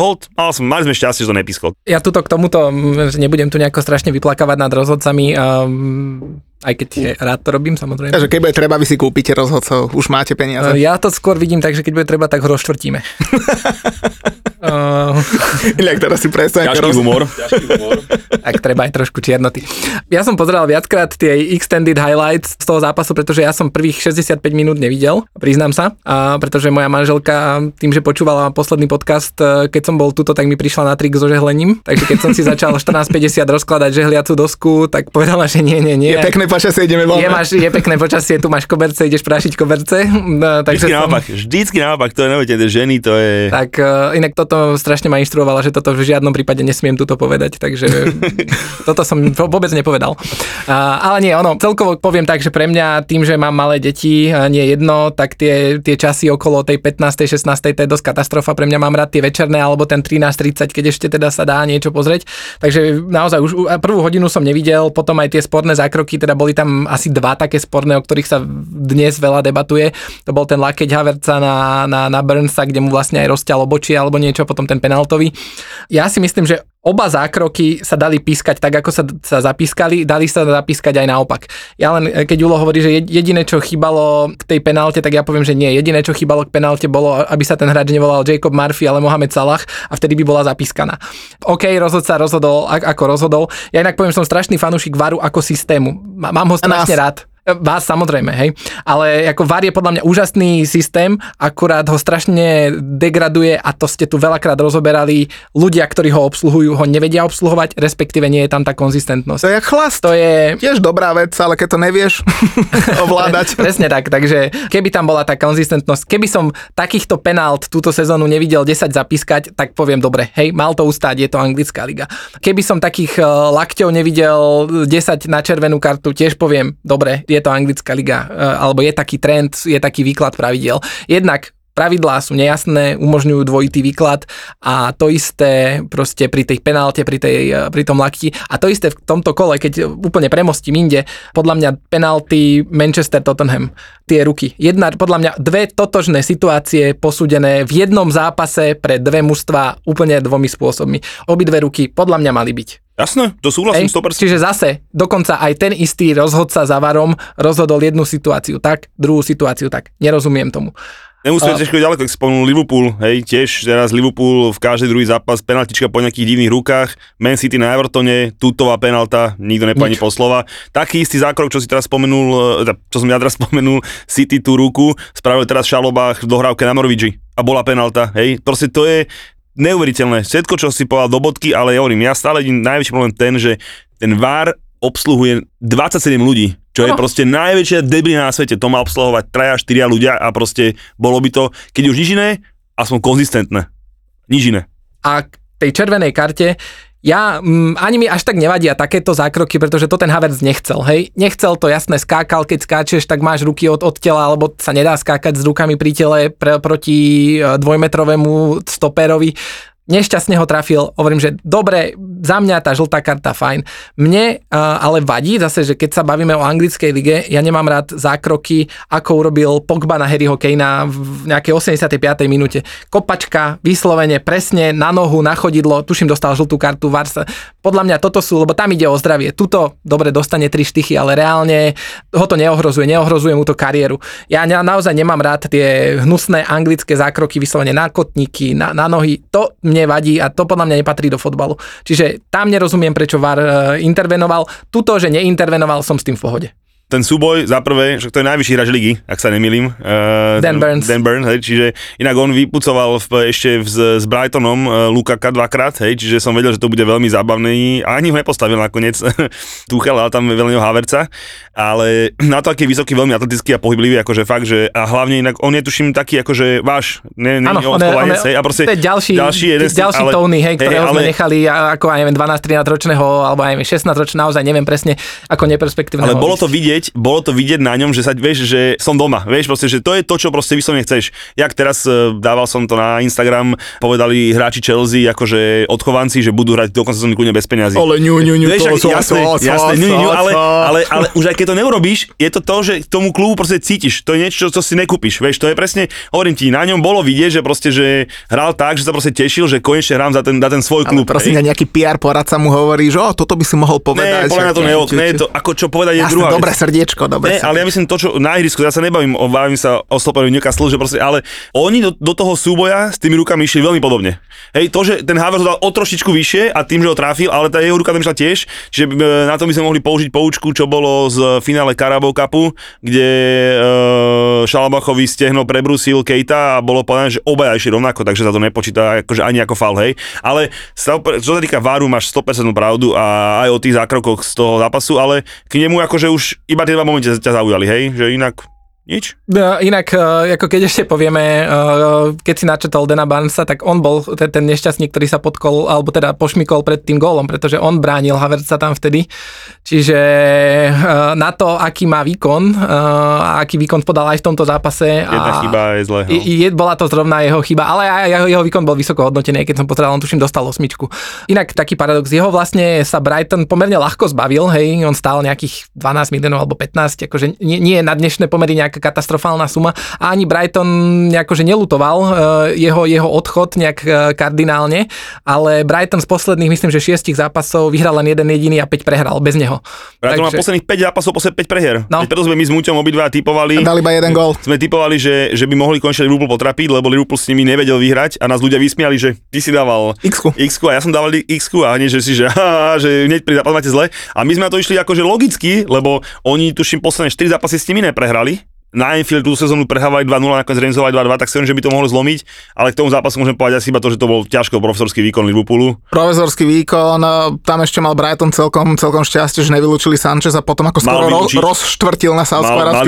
Hold, mal som, mali sme šťastie, že to nepískol. Ja tuto k tomuto, mm, nebudem tu nejako strašne vyplakávať nad rozhodcami, um, aj keď je, rád to robím samozrejme. Takže keď bude treba, vy si kúpite rozhodcov, už máte peniaze. Uh, Ja to skôr vidím tak, že keď bude treba, tak ho rozštvrtíme. uh, Inak teraz si predstav, Ťažký roz... humor. ak treba aj trošku čiernoty. Ja som pozeral viackrát tie extended highlights z toho zápasu, pretože ja som prvých 65 minút nevidel, priznám sa, a pretože moja manželka tým, že počúvala posledný podcast, e, keď som bol tuto, tak mi prišla na trik so žehlením. Takže keď som si začal 14.50 rozkladať žehliacu dosku, tak povedala, že nie, nie, nie. Je pekné počasie, ideme von. Je, máš, je pekné počasie, tu máš koberce, ideš prášiť koberce. No, takže Vždycky som, naopak, vždycky naopak, to je neviete, tie ženy, to je... tak uh, inak toto strašne ma inštruovala, že toto v žiadnom prípade nesmiem tuto povedať, takže toto som vôbec nepovedal. Uh, ale nie, ono, celkovo poviem tak, že pre mňa tým, že mám malé deti, nie jedno, tak tie, tie časy okolo tej 15. 16. to je dosť katastrofa. Pre mňa mám rád tie večerné alebo ten 13.30, keď ešte teda sa dá niečo pozrieť. Takže naozaj už prvú hodinu som nevidel, potom aj tie sporné zákroky, teda boli tam asi dva také sporné, o ktorých sa dnes veľa debatuje. To bol ten lakeť Haverca na, na, na Burnsa, kde mu vlastne aj rozťalo bočie alebo niečo, potom ten penaltový. Ja si myslím, že oba zákroky sa dali pískať tak, ako sa, sa zapískali, dali sa zapískať aj naopak. Ja len, e, keď Ulo hovorí, že jed- jediné, čo chýbalo k tej penalte, tak ja poviem, že nie. Jediné, čo chýbalo k penalte, bolo, aby sa ten hráč nevolal Jacob Murphy, ale Mohamed Salah a vtedy by bola zapískaná. OK, rozhodca rozhodol, ak, ako rozhodol. Ja inak poviem, som strašný fanúšik varu ako systému. Má- Mám ho strašne rád. Vás samozrejme, hej. Ale ako VAR je podľa mňa úžasný systém, akurát ho strašne degraduje a to ste tu veľakrát rozoberali. Ľudia, ktorí ho obsluhujú, ho nevedia obsluhovať, respektíve nie je tam tá konzistentnosť. To je chlast. To je... Tiež dobrá vec, ale keď to nevieš ovládať. Presne tak, takže keby tam bola tá konzistentnosť, keby som takýchto penált túto sezónu nevidel 10 zapískať, tak poviem dobre, hej, mal to ustáť, je to anglická liga. Keby som takých eh, lakťov nevidel 10 na červenú kartu, tiež poviem, dobre, je to anglická liga, e, alebo je taký trend, je taký výklad pravidel. Jednak pravidlá sú nejasné, umožňujú dvojitý výklad a to isté proste pri tej penálte, pri, tej, e, pri tom lakti a to isté v tomto kole, keď úplne premostím inde, podľa mňa penalty Manchester Tottenham, tie ruky. Jedna, podľa mňa dve totožné situácie posúdené v jednom zápase pre dve mužstva úplne dvomi spôsobmi. Obidve ruky podľa mňa mali byť. Jasné, to súhlasím Hej, 100%. Čiže zase, dokonca aj ten istý rozhodca za varom rozhodol jednu situáciu tak, druhú situáciu tak. Nerozumiem tomu. Nemusíme tiež chodiť ďaleko, ak spomenul Liverpool, hej, tiež teraz Liverpool v každý druhý zápas, penaltička po nejakých divných rukách, Man City na Evertone, tutová penalta, nikto nepadne po slova. Taký istý zákrok, čo si teraz spomenul, e, čo som ja teraz spomenul, City tú ruku, spravil teraz Šalobách v dohrávke na Norvidži a bola penalta, hej, proste to je neuveriteľné. Všetko, čo si povedal do bodky, ale ja hovorím, ja stále vidím najväčší problém ten, že ten VAR obsluhuje 27 ľudí, čo je Áno. proste najväčšia debilina na svete. To má obsluhovať 3 4 ľudia a proste bolo by to, keď už nič iné, aspoň konzistentné. Nič iné. A k tej červenej karte ja, mm, ani mi až tak nevadia takéto zákroky, pretože to ten Havertz nechcel, hej. Nechcel to, jasné, skákal, keď skáčeš, tak máš ruky od, od tela, alebo sa nedá skákať s rukami pri tele pre, proti e, dvojmetrovému stoperovi. Nešťastne ho trafil, hovorím, že dobre, za mňa tá žltá karta fajn. Mne uh, ale vadí zase, že keď sa bavíme o anglickej lige, ja nemám rád zákroky, ako urobil Pogba na Harryho Kanea v nejakej 85. minúte. Kopačka, vyslovene, presne na nohu, na chodidlo, tuším dostal žltú kartu, Varsa. Podľa mňa toto sú, lebo tam ide o zdravie. Tuto, dobre, dostane tri štychy, ale reálne ho to neohrozuje, neohrozuje mu to kariéru. Ja na, naozaj nemám rád tie hnusné anglické zákroky, vyslovene na kotníky, na, na nohy. To mne vadí a to podľa mňa nepatrí do fotbalu. Čiže tam nerozumiem, prečo VAR e, intervenoval. Tuto, že neintervenoval, som s tým v pohode. Ten súboj, za prvé, že to je najvyšší hráč ligy, ak sa nemýlim. Uh, Dan Burns. Dan Burns, hej, čiže inak on vypucoval v, ešte v, s Brightonom uh, Lukaka dvakrát, hej, čiže som vedel, že to bude veľmi zábavný. A ani ho nepostavil nakoniec Tuchel, ale tam veľmi Haverca. Ale na to, aký je vysoký, veľmi atletický a pohyblivý, akože fakt, že a hlavne inak on je tuším taký akože váš, ne, ne, ne, on on je- hej, a proste to je ďalší, ďalší, jeden ďalší ale, Tony, hej, ktorého hej, sme nechali ako, ja neviem, 12-13 ročného, alebo neviem, 16 ročného, naozaj neviem presne, ako neperspektívneho. Ale bolo to vidieť, bolo to vidieť na ňom, že sa, vieš, že som doma, vieš, proste, že to je to, čo proste vyslovene chceš. Jak teraz e, dával som to na Instagram, povedali hráči Chelsea, akože odchovanci, že budú hrať do konca sezóny kľudne bez peniazy. Ale ňu, ňu, ňu, Vieš, to, jasné, to, jasné, ňu, ňu, ale, ale, ale, už aj keď to neurobíš, je to to, že tomu klubu proste cítiš. To je niečo, čo si nekúpiš. Vieš, to je presne, hovorím ti, na ňom bolo vidieť, že proste, že hral tak, že sa proste tešil, že konečne hrám za ten, za ten svoj Ale klub. prosím, hej. nejaký PR poradca mu hovorí, že o, toto by si mohol povedať. Ne, podľa to ne, to, ako čo povedať je druhá dobré vec. Srdiečko, dobré Ne, ale ja myslím to, čo na ihrisku, ja sa nebavím o, bavím sa o stoperovi Newcastle, že proste, ale oni do, do, toho súboja s tými rukami išli veľmi podobne. Hej, to, že ten Havertz ho dal o trošičku vyššie a tým, že ho trafil, ale tá jeho ruka tam išla tiež, čiže e, na to by sme mohli použiť poučku, čo bolo z finále Carabao Cupu, kde e, Šalabachovi stehno prebrusil Kejta a bolo povedané, že obaja išli rovnako, takže sa to nepočíta akože ani ako faul, hej. Ale čo sa týka VARu, máš 100% pravdu a aj o tých zákrokoch z toho zápasu, ale k nemu akože už iba tie dva momenty ťa zaujali, hej, že inak nič. No, Inak, e, ako keď ešte povieme, e, keď si načetol Dana Barnesa, tak on bol ten, ten nešťastník, ktorý sa podkol, alebo teda pošmykol pred tým gólom, pretože on bránil Havertza tam vtedy. Čiže e, na to, aký má výkon, a aký výkon podal aj v tomto zápase. Jedna a chyba je zle. No. Je, bola to zrovna jeho chyba, ale aj jeho, jeho výkon bol vysoko hodnotený, keď som pozeral, on tuším dostal osmičku. Inak taký paradox, jeho vlastne sa Brighton pomerne ľahko zbavil, hej, on stál nejakých 12 miliónov alebo 15, akože nie, nie na dnešné pomery nejaká katastrofálna suma a ani Brighton nejako, že nelutoval uh, jeho, jeho odchod nejak uh, kardinálne, ale Brighton z posledných, myslím, že šiestich zápasov vyhral len jeden jediný a 5 prehral bez neho. Brighton má posledných 5 zápasov, posledných 5 prehier. No. Preto sme my s Muťom obidva typovali. Dali iba jeden gól. Sme typovali, že, že by mohli konečne Liverpool potrapiť, lebo Liverpool s nimi nevedel vyhrať a nás ľudia vysmiali, že ty si dával X-ku. X-ku a ja som dával X-ku a hneď, že si, že, že hneď pri zápase máte zle. A my sme na to išli akože logicky, lebo oni tuším posledné 4 zápasy s nimi neprehrali na Anfield tú sezónu prehávali 2-0, nakoniec remizovali 2-2, tak si že by to mohlo zlomiť, ale k tomu zápasu môžem povedať asi iba to, že to bol ťažko profesorský výkon Liverpoolu. Profesorský výkon, e, tam ešte mal Brighton celkom, celkom šťastie, že nevylúčili Sanchez a potom ako skoro ro- vylúčiť. rozštvrtil na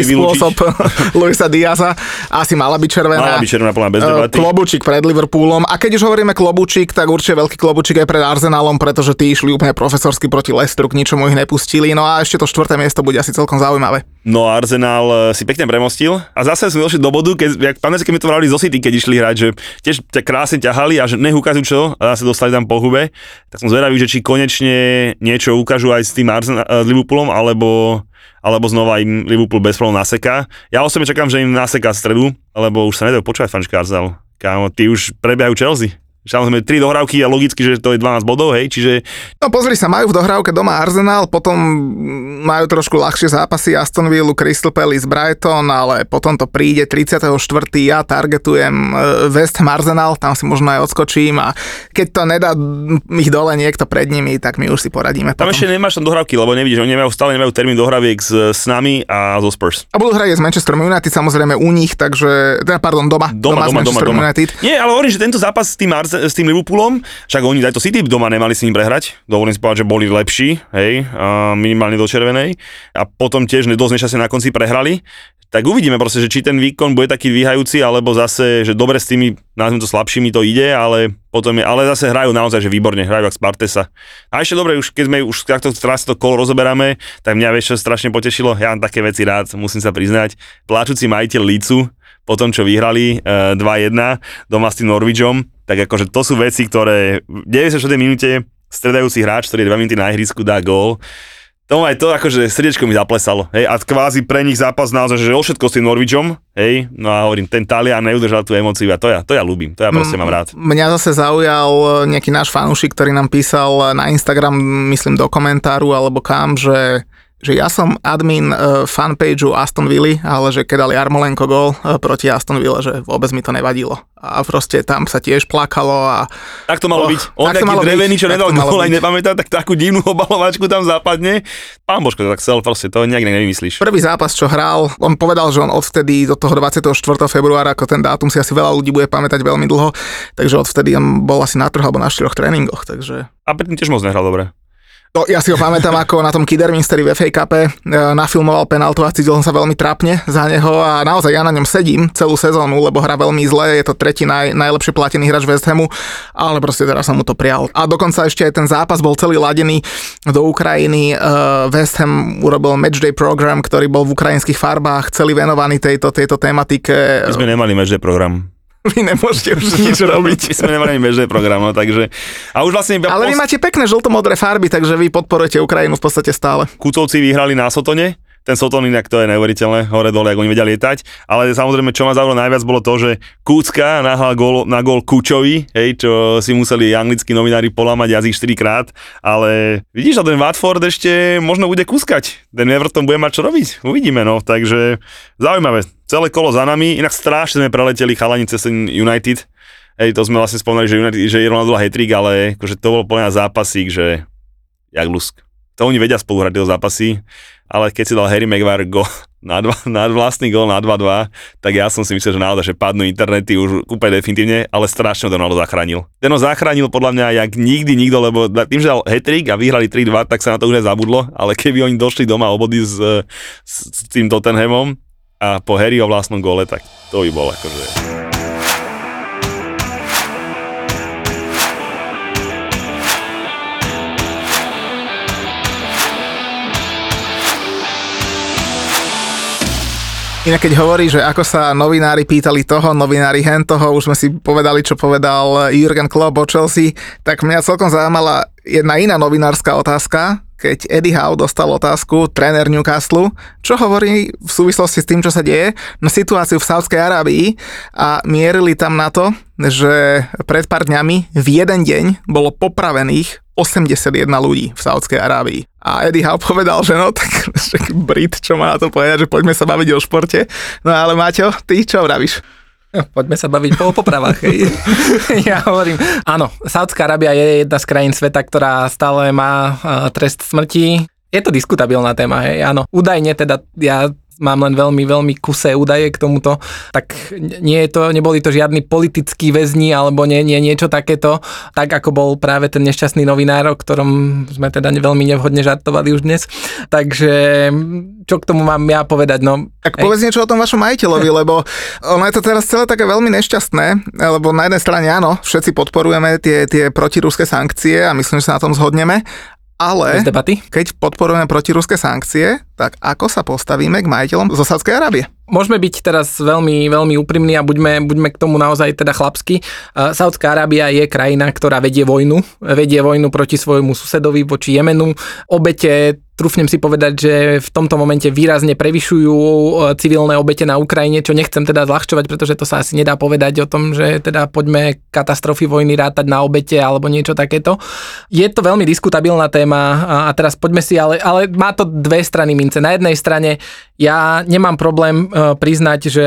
vylúčiť. spôsob Luisa Diaza. Asi mala byť červená. Mala byť červená plná bez E, debaty. Klobúčik pred Liverpoolom. A keď už hovoríme klobúčik, tak určite veľký klobúčik aj pred Arsenalom, pretože tí išli úplne profesorsky proti Leicesteru, k ničomu ich nepustili. No a ešte to štvrté miesto bude asi celkom zaujímavé. No a Arsenal e, si pekne premostil a zase sme došli do bodu, keď, jak, pamätáte, keď my to vrali zo City, keď išli hrať, že tiež ťa krásne ťahali a že nech ukážu čo a zase dostali tam po hube, tak som zvedavý, že či konečne niečo ukážu aj s tým Arsenal, e, s Liverpoolom, alebo alebo znova im Liverpool bez problémov naseká. Ja osobne čakám, že im naseká stredu, lebo už sa nedajú počúvať fančka Arsenal. Kámo, tí už prebiehajú Chelsea. Samozrejme, 3 dohrávky a logicky, že to je 12 bodov, hej, čiže No pozri sa, majú v dohrávke doma Arsenal, potom majú trošku ľahšie zápasy Aston Villa, Crystal Palace, Brighton, ale potom to príde 34. Ja targetujem e, West Ham Arsenal, tam si možno aj odskočím a keď to nedá ich dole niekto pred nimi, tak my už si poradíme. tam potom. ešte nemáš tam dohrávky, lebo nevidíš, oni nemajú, stále nemajú termín dohraviek s, s nami a zo Spurs. A budú hrať s Manchesterom United, samozrejme u nich, takže, teda pardon, doma, Doma, doma, doma, Manchesterom doma. United. Nie, ale hovorím, že tento zápas s tým, Arse- s tým Liverpoolom, však oni aj to City doma nemali s ním prehrať, dovolím si povedať, že boli lepší, hej, minimálne do červenej. A potom tiež dosť nešťastne na konci prehrali, tak uvidíme proste, že či ten výkon bude taký dvíhajúci, alebo zase, že dobre s tými, nazvime to slabšími to ide, ale potom je, ale zase hrajú naozaj, že výborne, hrajú ak Spartesa. A ešte dobre, už keď sme už takto teraz to kolo rozoberáme, tak mňa vieš, čo strašne potešilo, ja mám také veci rád, musím sa priznať, pláčuci majiteľ Lícu, po tom, čo vyhrali e, 2-1 doma s tým Norwichom, tak akože to sú veci, ktoré v 96. minúte stredajúci hráč, ktorý je 2 minúty na ihrisku, dá gól. To aj to akože srdiečko mi zaplesalo. Hej, a kvázi pre nich zápas naozaj, že o všetko s tým Norwichom, hej, no a hovorím, ten Talian neudržal tú emóciu a to ja, to ja ľúbim, to ja proste mám rád. Mňa zase zaujal nejaký náš fanúšik, ktorý nám písal na Instagram, myslím do komentáru alebo kam, že že ja som admin uh, fanpageu Aston Villa, ale že keď dali Armolenko gol uh, proti Aston Villa, že vôbec mi to nevadilo. A proste tam sa tiež plakalo a Tak to malo Oh, byť. On taký malo drevený, byť, čo nedal gól, aj byť. nepamätám, tak takú divnú obalovačku tam zapadne. Pán Božko to tak chcel, proste to nejak nevymyslíš. prvý zápas, čo hral, on povedal, že on odvtedy do toho 24. februára, ako ten dátum si asi veľa ľudí bude pamätať veľmi dlho, takže odvtedy on bol asi na troch alebo na štyroch tréningoch, takže A predtým tiež moc nehral dobre. No, ja si ho pamätám, ako na tom Kidderminsteri v FA Cup e, nafilmoval penaltu a cítil sa veľmi trápne za neho a naozaj ja na ňom sedím celú sezónu, lebo hra veľmi zle, je to tretí naj, najlepšie platený hráč West Hamu, ale proste teraz som mu to prial. A dokonca ešte aj ten zápas bol celý ladený do Ukrajiny. E, West Ham urobil matchday program, ktorý bol v ukrajinských farbách, celý venovaný tejto, tejto tematike. My sme nemali matchday program. Vy nemôžete už nič robiť. My sme nemali ani matchday program, no, takže... A už vlastne Ale vy máte pekné žltomodré farby, takže vy podporujete Ukrajinu v podstate stále. Kutovci vyhrali na Sotone, ten Soton inak to je neuveriteľné, hore dole, ako oni vedia lietať, ale samozrejme, čo ma zaujalo najviac bolo to, že Kúcka nahral gól, na gól Kučovi, hej, čo si museli anglickí novinári polámať jazyk 4 krát, ale vidíš, že ten Watford ešte možno bude kúskať, ten Everton bude mať čo robiť, uvidíme, no, takže zaujímavé, celé kolo za nami, inak strašne sme preleteli chalani cez United, hej, to sme vlastne spomínali, že, United, že Ronaldo hat-trick, ale akože to bol plná zápasík, že jak lusk. To oni vedia spolu tieto zápasy, ale keď si dal Harry Maguire go na, dva, na vlastný gol na 2-2, tak ja som si myslel, že naozaj, že padnú internety už úplne definitívne, ale strašne ho Ronaldo zachránil. Ten ho zachránil podľa mňa jak nikdy nikto, lebo tým, že dal hat a vyhrali 3-2, tak sa na to už nezabudlo, ale keby oni došli doma o body s, s, s tým Tottenhamom a po Harryho vlastnom gole, tak to by bol akože... Inak keď hovorí, že ako sa novinári pýtali toho, novinári hen toho, už sme si povedali, čo povedal Jurgen Klopp o Chelsea, tak mňa celkom zaujímala jedna iná novinárska otázka, keď Eddie Howe dostal otázku, tréner Newcastle, čo hovorí v súvislosti s tým, čo sa deje, na situáciu v Saudskej Arábii a mierili tam na to, že pred pár dňami v jeden deň bolo popravených 81 ľudí v Saudskej Arábii. A Eddie Howe povedal, že no, tak však Brit, čo má na to povedať, že poďme sa baviť o športe. No ale Maťo, ty čo vravíš? Poďme sa baviť po popravách. hej. ja hovorím, áno, Saudská Arábia je jedna z krajín sveta, ktorá stále má eh, trest smrti. Je to diskutabilná téma, hej, áno. Údajne teda, ja mám len veľmi, veľmi kusé údaje k tomuto, tak nie je to, neboli to žiadni politickí väzni alebo nie, nie niečo takéto, tak ako bol práve ten nešťastný novinár, o ktorom sme teda veľmi nevhodne žartovali už dnes. Takže čo k tomu mám ja povedať? No, Tak povedz niečo o tom vašom majiteľovi, lebo ono je to teraz celé také veľmi nešťastné, lebo na jednej strane áno, všetci podporujeme tie, tie protiruské sankcie a myslím, že sa na tom zhodneme, ale keď podporujeme protiruské sankcie, tak ako sa postavíme k majiteľom zo Sádskej Arábie? Môžeme byť teraz veľmi, veľmi úprimní a buďme, buďme k tomu naozaj teda chlapsky. Uh, Saudská Arábia je krajina, ktorá vedie vojnu. Vedie vojnu proti svojmu susedovi, voči Jemenu. Obete trúfnem si povedať, že v tomto momente výrazne prevyšujú e, civilné obete na Ukrajine, čo nechcem teda zľahčovať, pretože to sa asi nedá povedať o tom, že teda poďme katastrofy vojny rátať na obete alebo niečo takéto. Je to veľmi diskutabilná téma a teraz poďme si, ale, ale má to dve strany mince. Na jednej strane ja nemám problém e, priznať, že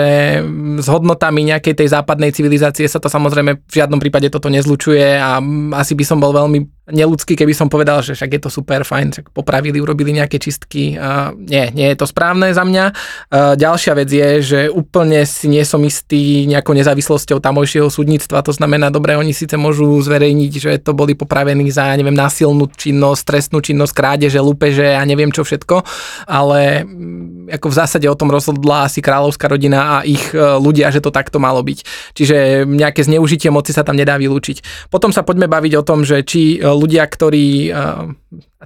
s hodnotami nejakej tej západnej civilizácie sa to samozrejme v žiadnom prípade toto nezlučuje a asi by som bol veľmi neludský, keby som povedal, že však je to super, fajn, však popravili, urobili nejaké čistky. Uh, nie, nie je to správne za mňa. Uh, ďalšia vec je, že úplne si nie som istý nejakou nezávislosťou tamojšieho súdnictva, to znamená, dobre, oni síce môžu zverejniť, že to boli popravení za, neviem, násilnú činnosť, trestnú činnosť, krádeže, lupeže a neviem čo všetko, ale mm, ako v zásade o tom rozhodla asi kráľovská rodina a ich uh, ľudia, že to takto malo byť. Čiže nejaké zneužitie moci sa tam nedá vylúčiť. Potom sa poďme baviť o tom, že či ľudia, ktorí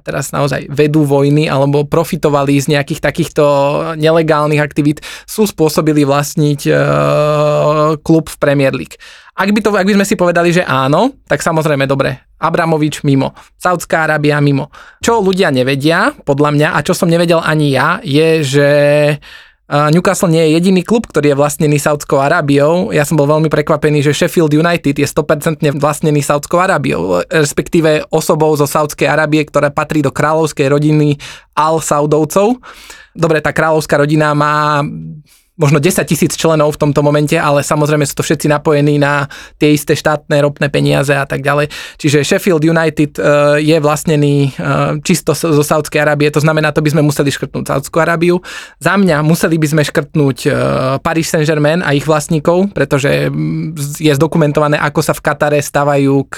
a teraz naozaj vedú vojny alebo profitovali z nejakých takýchto nelegálnych aktivít, sú spôsobili vlastniť klub v Premier League. Ak by, to, ak by sme si povedali, že áno, tak samozrejme dobre, Abramovič mimo, Saudská Arábia mimo. Čo ľudia nevedia, podľa mňa, a čo som nevedel ani ja, je, že Newcastle nie je jediný klub, ktorý je vlastnený Saudskou Arábiou. Ja som bol veľmi prekvapený, že Sheffield United je 100% vlastnený Saudskou Arábiou, respektíve osobou zo Saudskej Arábie, ktorá patrí do kráľovskej rodiny Al-Saudovcov. Dobre, tá kráľovská rodina má možno 10 tisíc členov v tomto momente, ale samozrejme sú to všetci napojení na tie isté štátne ropné peniaze a tak ďalej. Čiže Sheffield United uh, je vlastnený uh, čisto zo Saudskej Arábie, to znamená, to by sme museli škrtnúť Saudskú Arábiu. Za mňa museli by sme škrtnúť uh, Paris Saint-Germain a ich vlastníkov, pretože mm, je zdokumentované, ako sa v Katare stavajú k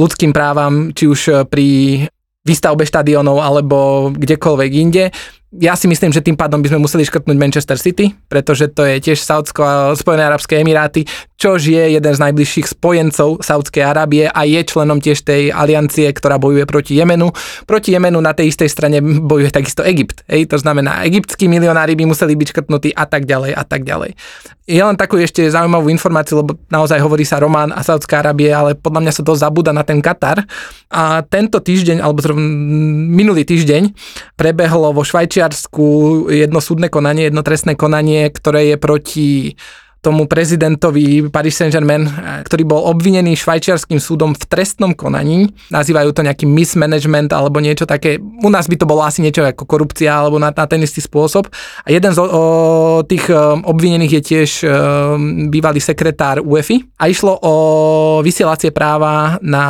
ľudským právam, či už pri výstavbe štadionov alebo kdekoľvek inde ja si myslím, že tým pádom by sme museli škrtnúť Manchester City, pretože to je tiež Saudsko Spojené arabské emiráty, čož je jeden z najbližších spojencov Saudskej Arábie a je členom tiež tej aliancie, ktorá bojuje proti Jemenu. Proti Jemenu na tej istej strane bojuje takisto Egypt. Hej, to znamená, egyptskí milionári by museli byť škrtnutí a tak ďalej a tak ďalej. Je len takú ešte zaujímavú informáciu, lebo naozaj hovorí sa Román a Saudská Arábie, ale podľa mňa sa to zabúda na ten Katar. A tento týždeň, alebo minulý týždeň, prebehlo vo Švajčiarsku jedno súdne konanie, jedno trestné konanie, ktoré je proti tomu prezidentovi Paris Saint-Germain, ktorý bol obvinený švajčiarským súdom v trestnom konaní. Nazývajú to nejaký mismanagement alebo niečo také. U nás by to bolo asi niečo ako korupcia alebo na, na ten istý spôsob. A jeden z o, tých um, obvinených je tiež um, bývalý sekretár UEFI a išlo o vysielacie práva na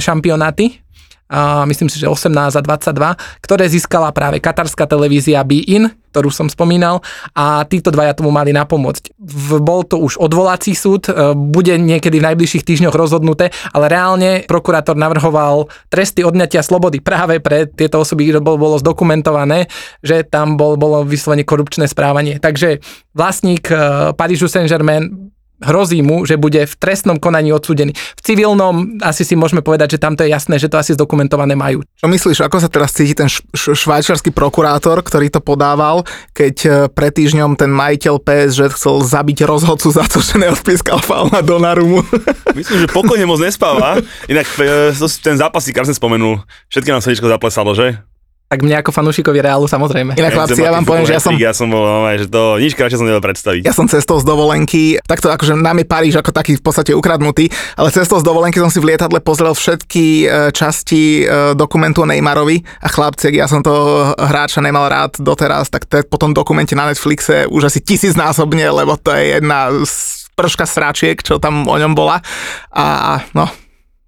šampionáty a myslím si, že 18 a 22, ktoré získala práve katarská televízia Be-In, ktorú som spomínal a títo dvaja tomu mali napomôcť. Bol to už odvolací súd, e, bude niekedy v najbližších týždňoch rozhodnuté, ale reálne prokurátor navrhoval tresty odňatia slobody práve pre tieto osoby, kde bolo zdokumentované, že tam bol, bolo vyslovene korupčné správanie. Takže vlastník e, Parížu Saint-Germain hrozí mu, že bude v trestnom konaní odsúdený. V civilnom asi si môžeme povedať, že tam to je jasné, že to asi zdokumentované majú. Čo myslíš, ako sa teraz cíti ten š- š- švajčiarsky prokurátor, ktorý to podával, keď e, pred týždňom ten majiteľ PSG chcel zabiť rozhodcu za to, že neodpískal faul na Donarumu? Myslím, že pokojne moc nespáva. Inak e, ten zápas si krásne spomenul. Všetky nám srdečko zaplesalo, že? Tak mne ako fanúšikovi Reálu samozrejme. Inak chlapci, ja vám poviem, že ja som, Ja som bol, no, že to nič krajšie som nevedel predstaviť. ja som cestou z dovolenky, takto akože nám je Paríž ako taký v podstate ukradnutý, ale cestou z dovolenky som si v lietadle pozrel všetky e, časti e, dokumentu o Neymarovi a chlapci, ja som toho hráča nemal rád doteraz, tak to je po tom dokumente na Netflixe už asi tisícnásobne, lebo to je jedna z prška sračiek, čo tam o ňom bola a a no,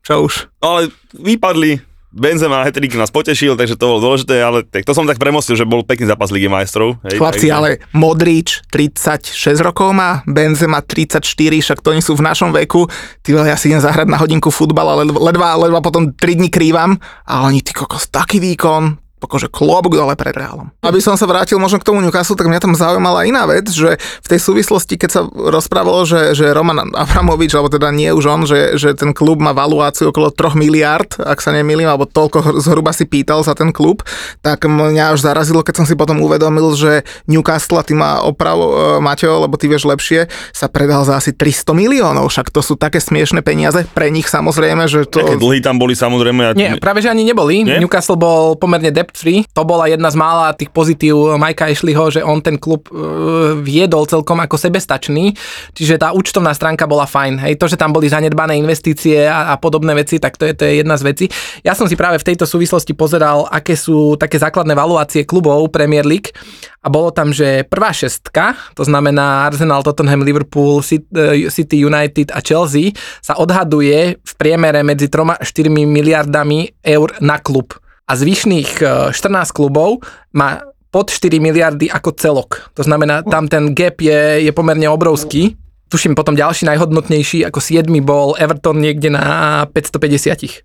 čo už. No ale vypadli. Benzema hetrik nás potešil, takže to bolo dôležité, ale tak to som tak premostil, že bol pekný zápas Ligy majstrov. Hej, Chlapci, takže- ale Modrič 36 rokov má, Benzema 34, však to oni sú v našom veku. Ty vole, ja si idem zahrať na hodinku futbal, ale ledva, ledva potom 3 dní krývam a oni, ty kokos, taký výkon, akože klobúk dole pred Reálom. Aby som sa vrátil možno k tomu Newcastle, tak mňa tam zaujímala iná vec, že v tej súvislosti, keď sa rozprávalo, že, že Roman Abramovič, alebo teda nie už on, že, že ten klub má valuáciu okolo 3 miliard, ak sa nemýlim, alebo toľko hr- zhruba si pýtal za ten klub, tak mňa až zarazilo, keď som si potom uvedomil, že Newcastle, a ty má oprav, e, Maťo, lebo ty vieš lepšie, sa predal za asi 300 miliónov, však to sú také smiešne peniaze, pre nich samozrejme, že to... Také dlhy tam boli samozrejme. a- Nie, práve že ani neboli. Nie? Newcastle bol pomerne debt free. To bola jedna z mála tých pozitív Majka Ashleyho, že on ten klub uh, viedol celkom ako sebestačný. Čiže tá účtovná stránka bola fajn. Hej, to, že tam boli zanedbané investície a, a podobné veci, tak to je, to je jedna z vecí. Ja som si práve v tejto súvislosti pozeral, aké sú také základné valuácie klubov Premier League a bolo tam, že prvá šestka, to znamená Arsenal, Tottenham, Liverpool, eh, City United a Chelsea, sa odhaduje v priemere medzi 3 a 4 miliardami eur na klub. A zvyšných eh, 14 klubov má pod 4 miliardy ako celok. To znamená, tam ten gap je, je pomerne obrovský. Tuším, potom ďalší najhodnotnejší, ako 7 bol Everton niekde na 550.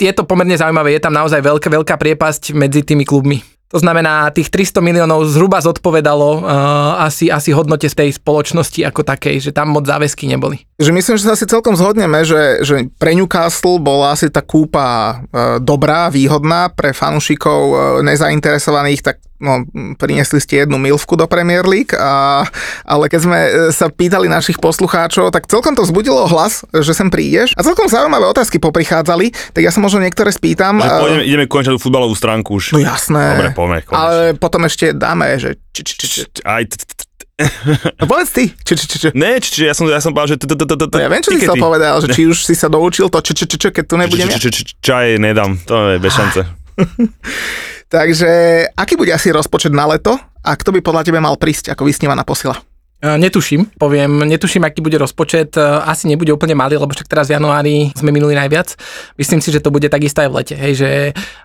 Je to pomerne zaujímavé, je tam naozaj veľká, veľká priepasť medzi tými klubmi. To znamená, tých 300 miliónov zhruba zodpovedalo uh, asi, asi hodnote z tej spoločnosti ako takej, že tam moc záväzky neboli. že myslím, že sa asi celkom zhodneme, že, že pre Newcastle bola asi tá kúpa e, dobrá, výhodná, pre fanúšikov e, nezainteresovaných, tak no, priniesli ste jednu milvku do Premier League, a, ale keď sme e, sa pýtali našich poslucháčov, tak celkom to vzbudilo hlas, že sem prídeš a celkom zaujímavé otázky poprichádzali, tak ja sa možno niektoré spýtam. Že a- pôjdeme, ideme končiť tú futbalovú stránku už. No jasné. Dobre, poďme, konečne. Ale potom ešte dáme, že či, či, či, či. Aj No povedz ty. Či, či, či, či. Ne, či, či, ja som, ja som povedal, že... No ja viem, čo si tikety. povedal, že či už si sa doučil to, či, či, či, keď tu nebudem ja. Čaj nedám, to je bez šance. Takže aký bude asi rozpočet na leto a kto by podľa teba mal prísť ako vysnívaná posila? Uh, netuším, poviem, netuším, aký bude rozpočet, uh, asi nebude úplne malý, lebo však teraz v januári sme minuli najviac. Myslím si, že to bude takisto aj v lete, hej, že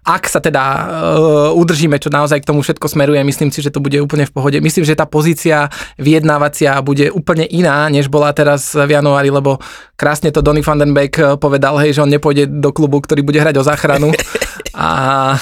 ak sa teda uh, udržíme, čo naozaj k tomu všetko smeruje, myslím si, že to bude úplne v pohode. Myslím, že tá pozícia vyjednávacia bude úplne iná, než bola teraz v januári, lebo krásne to Donny van den Beek eh, povedal, hej, že on nepôjde do klubu, ktorý bude hrať o záchranu. A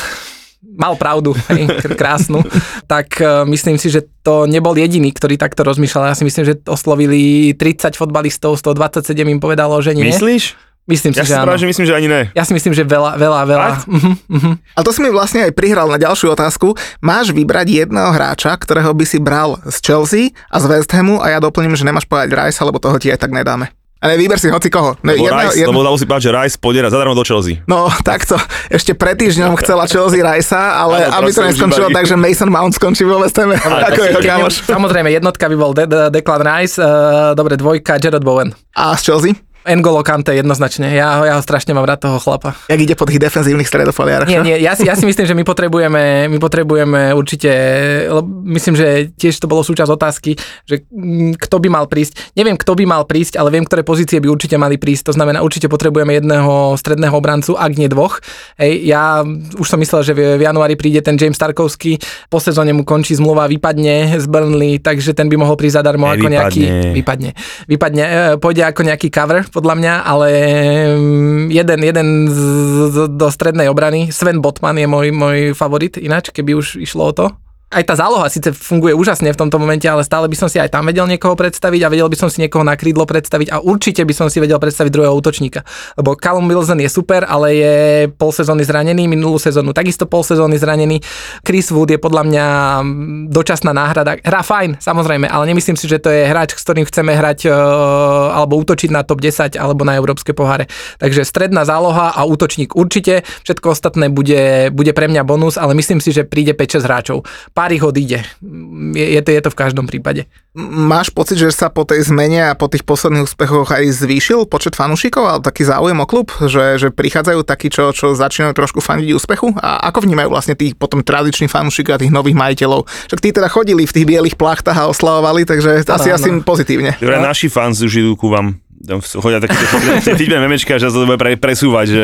mal pravdu, hej, kr- krásnu, tak uh, myslím si, že to nebol jediný, ktorý takto rozmýšľal. Ja si myslím, že oslovili 30 fotbalistov, 127 im povedalo, že nie. Myslíš? Myslím si, Ja si že áno. práve, že myslím, že ani ne. Ja si myslím, že veľa, veľa, veľa. Fakt? Mhm, mhm. Ale to si mi vlastne aj prihral na ďalšiu otázku. Máš vybrať jedného hráča, ktorého by si bral z Chelsea a z West Hamu a ja doplním, že nemáš povedať Rice, lebo toho ti aj tak nedáme. Ale vyber si hoci koho. No, Lebo, Rice, lebo dalo si povedať, že Rice pôjde zadarmo do Chelsea. no takto, ešte pred týždňom chcela Chelsea Ricea, ale Áno, aby to neskončilo tak, že Mason Mount skončí vo West ako jeho kamoš. Samozrejme, jednotka by bol De- De- Declan Rice, uh, dobre, dvojka Jared Bowen. A z Chelsea? N'Golo Kante jednoznačne, ja, ho- ja ho strašne mám rád toho chlapa. Jak ide po tých defenzívnych stredopoliarach. Nie, nie, ja si, ja si myslím, že my potrebujeme, my potrebujeme určite, lebo myslím, že tiež to bolo súčasť otázky, že mm, kto by mal prísť. Neviem, kto by mal prísť, ale viem, ktoré pozície by určite mali prísť. To znamená, určite potrebujeme jedného stredného obrancu, ak nie dvoch. Hej, ja už som myslel, že v, v januári príde ten James Starkovský, po sezóne mu končí zmluva, vypadne z Burnley, takže ten by mohol prísť zadarmo ako Nevypadne. nejaký... Vypadne. Vypadne. e, Pôjde ako nejaký cover, podľa mňa, ale mm, jeden, jeden z, z, do strednej obrany, Sven Botman je môj, môj favorit ináč, keby už išlo o to. Aj tá záloha síce funguje úžasne v tomto momente, ale stále by som si aj tam vedel niekoho predstaviť a vedel by som si niekoho na krídlo predstaviť a určite by som si vedel predstaviť druhého útočníka. Lebo Callum Wilson je super, ale je pol sezóny zranený, minulú sezónu takisto pol sezóny zranený. Chris Wood je podľa mňa dočasná náhrada. Hrá fajn, samozrejme, ale nemyslím si, že to je hráč, s ktorým chceme hrať e, alebo útočiť na top 10 alebo na európske poháre. Takže stredná záloha a útočník určite, všetko ostatné bude, bude pre mňa bonus, ale myslím si, že príde 5-6 hráčov ich odíde. Je, je, to, je to v každom prípade. Máš pocit, že sa po tej zmene a po tých posledných úspechoch aj zvýšil počet fanúšikov, ale taký záujem o klub, že, že prichádzajú takí, čo, čo začínajú trošku fandiť úspechu? A ako vnímajú vlastne tých potom tradičných fanúšikov a tých nových majiteľov? Však tí teda chodili v tých bielých plachtách a oslavovali, takže asi, asi pozitívne. Dobre, naši fans už idú ku vám chodia vtipné memečka, že sa to bude pre, presúvať, že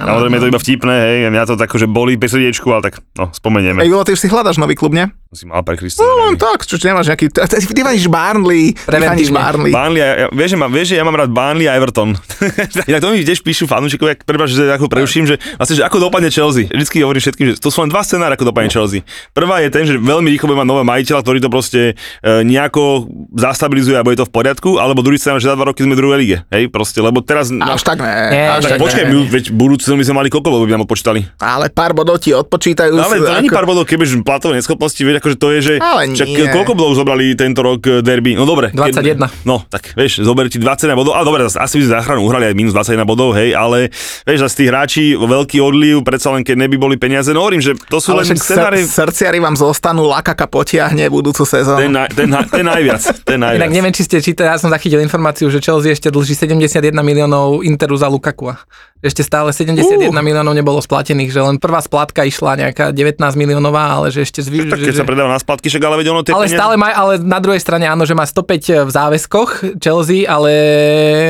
samozrejme je to iba vtipné, hej, mňa to tak, že bolí pri srdiečku, ale tak, no, spomenieme. Ej, ty už si hľadaš nový klub, nie? Si mal pre Kristova. No, len tak, čo, čo nemáš nejaký, ty faníš Burnley, ty faníš. Burnley, ja, vieš, že, mám, vieš, že ja mám rád Burnley a Everton. Inak to mi tiež píšu fanúšikovia, prepáč, že ako preruším, že vlastne, že ako dopadne Chelsea. Vždycky hovorím všetkým, že to sú len dva scenáre, ako dopadne Chelsea. Prvá je ten, že veľmi rýchlo bude mať nového majiteľa, ktorý to proste e, nejako zastabilizuje a bude to v poriadku, alebo druhý scenár, že za dva roky sme v druhej lige. Hej, proste, lebo teraz... Až tak ne. Nie, až tak počkaj, my, veď budúci sme mali koľko bodov by nám odpočítali. Ale pár bodov ti odpočítajú. No, ale to ako... ani pár bodov, kebyže platové neschopnosti, vieš, akože to je, že Ale čak, nie. koľko bodov zobrali tento rok eh, derby? No dobre. 21. no, tak vieš, zober ti 21 bodov, ale dobre, asi by sme záchranu uhrali aj minus 21 bodov, hej, ale vieš, zase tí hráči, veľký odliv, predsa len keď neby boli peniaze, no hovorím, že to sú Ale len scenáre, sr- srdciari vám zostanú, Lakaka potiahne budúcu sezónu. ten, na, ten, ten najviac, ten najviac. Inak neviem, či ste čítali, ja som zachytil informáciu, že Chelsea ešte dlží 71 miliónov Interu za Lukakua. Ešte stále 71 uh. miliónov nebolo splatených, že len prvá splátka išla nejaká 19 miliónová, ale že ešte zvýš... tak keď že, sa predáva na splatky, však ale veď ono tie ale peniaze- stále má, ale na druhej strane áno, že má 105 v záväzkoch Chelsea, ale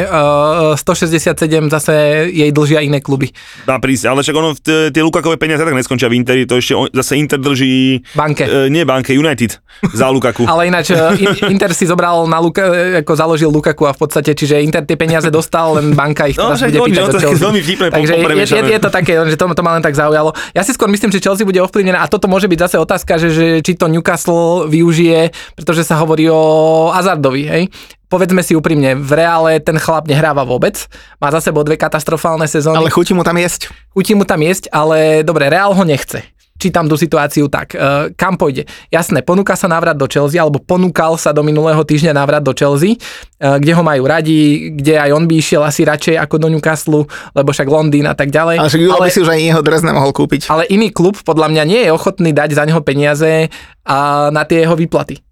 uh, 167 zase jej dlžia iné kluby. dá prísť, ale však ono, tie Lukakové peniaze tak neskončia v Interi, to ešte on, zase Inter drží... Banke. E, nie banke, United za Lukaku. Ale ináč uh, In- Inter si zobral na Luka, ako založil Lukaku a v podstate, čiže Inter tie peniaze dostal, len banka ich No, bude že do Chelsea. veľmi vtipné, po- Takže je, je, je, to také, že to, to ma len tak zaujalo. Ja si skôr myslím, že Chelsea bude ovplyvnená a toto môže byť zase otázka, že, že či to Newcastle využije, pretože sa hovorí o Hazardovi, hej. Povedzme si úprimne, v reále ten chlap nehráva vôbec, má za sebou dve katastrofálne sezóny. Ale chutí mu tam jesť. Chutí mu tam jesť, ale dobre, Real ho nechce. Čítam tú situáciu tak. Uh, kam pôjde? Jasné, ponúka sa návrat do Chelsea, alebo ponúkal sa do minulého týždňa návrat do Chelsea, uh, kde ho majú radi, kde aj on by išiel asi radšej ako do Newcastle, lebo však Londýn a tak ďalej. Ale však Julo by si už aj jeho dres nemohol kúpiť. ale iný klub podľa mňa nie je ochotný dať za neho peniaze a na tie jeho výplaty.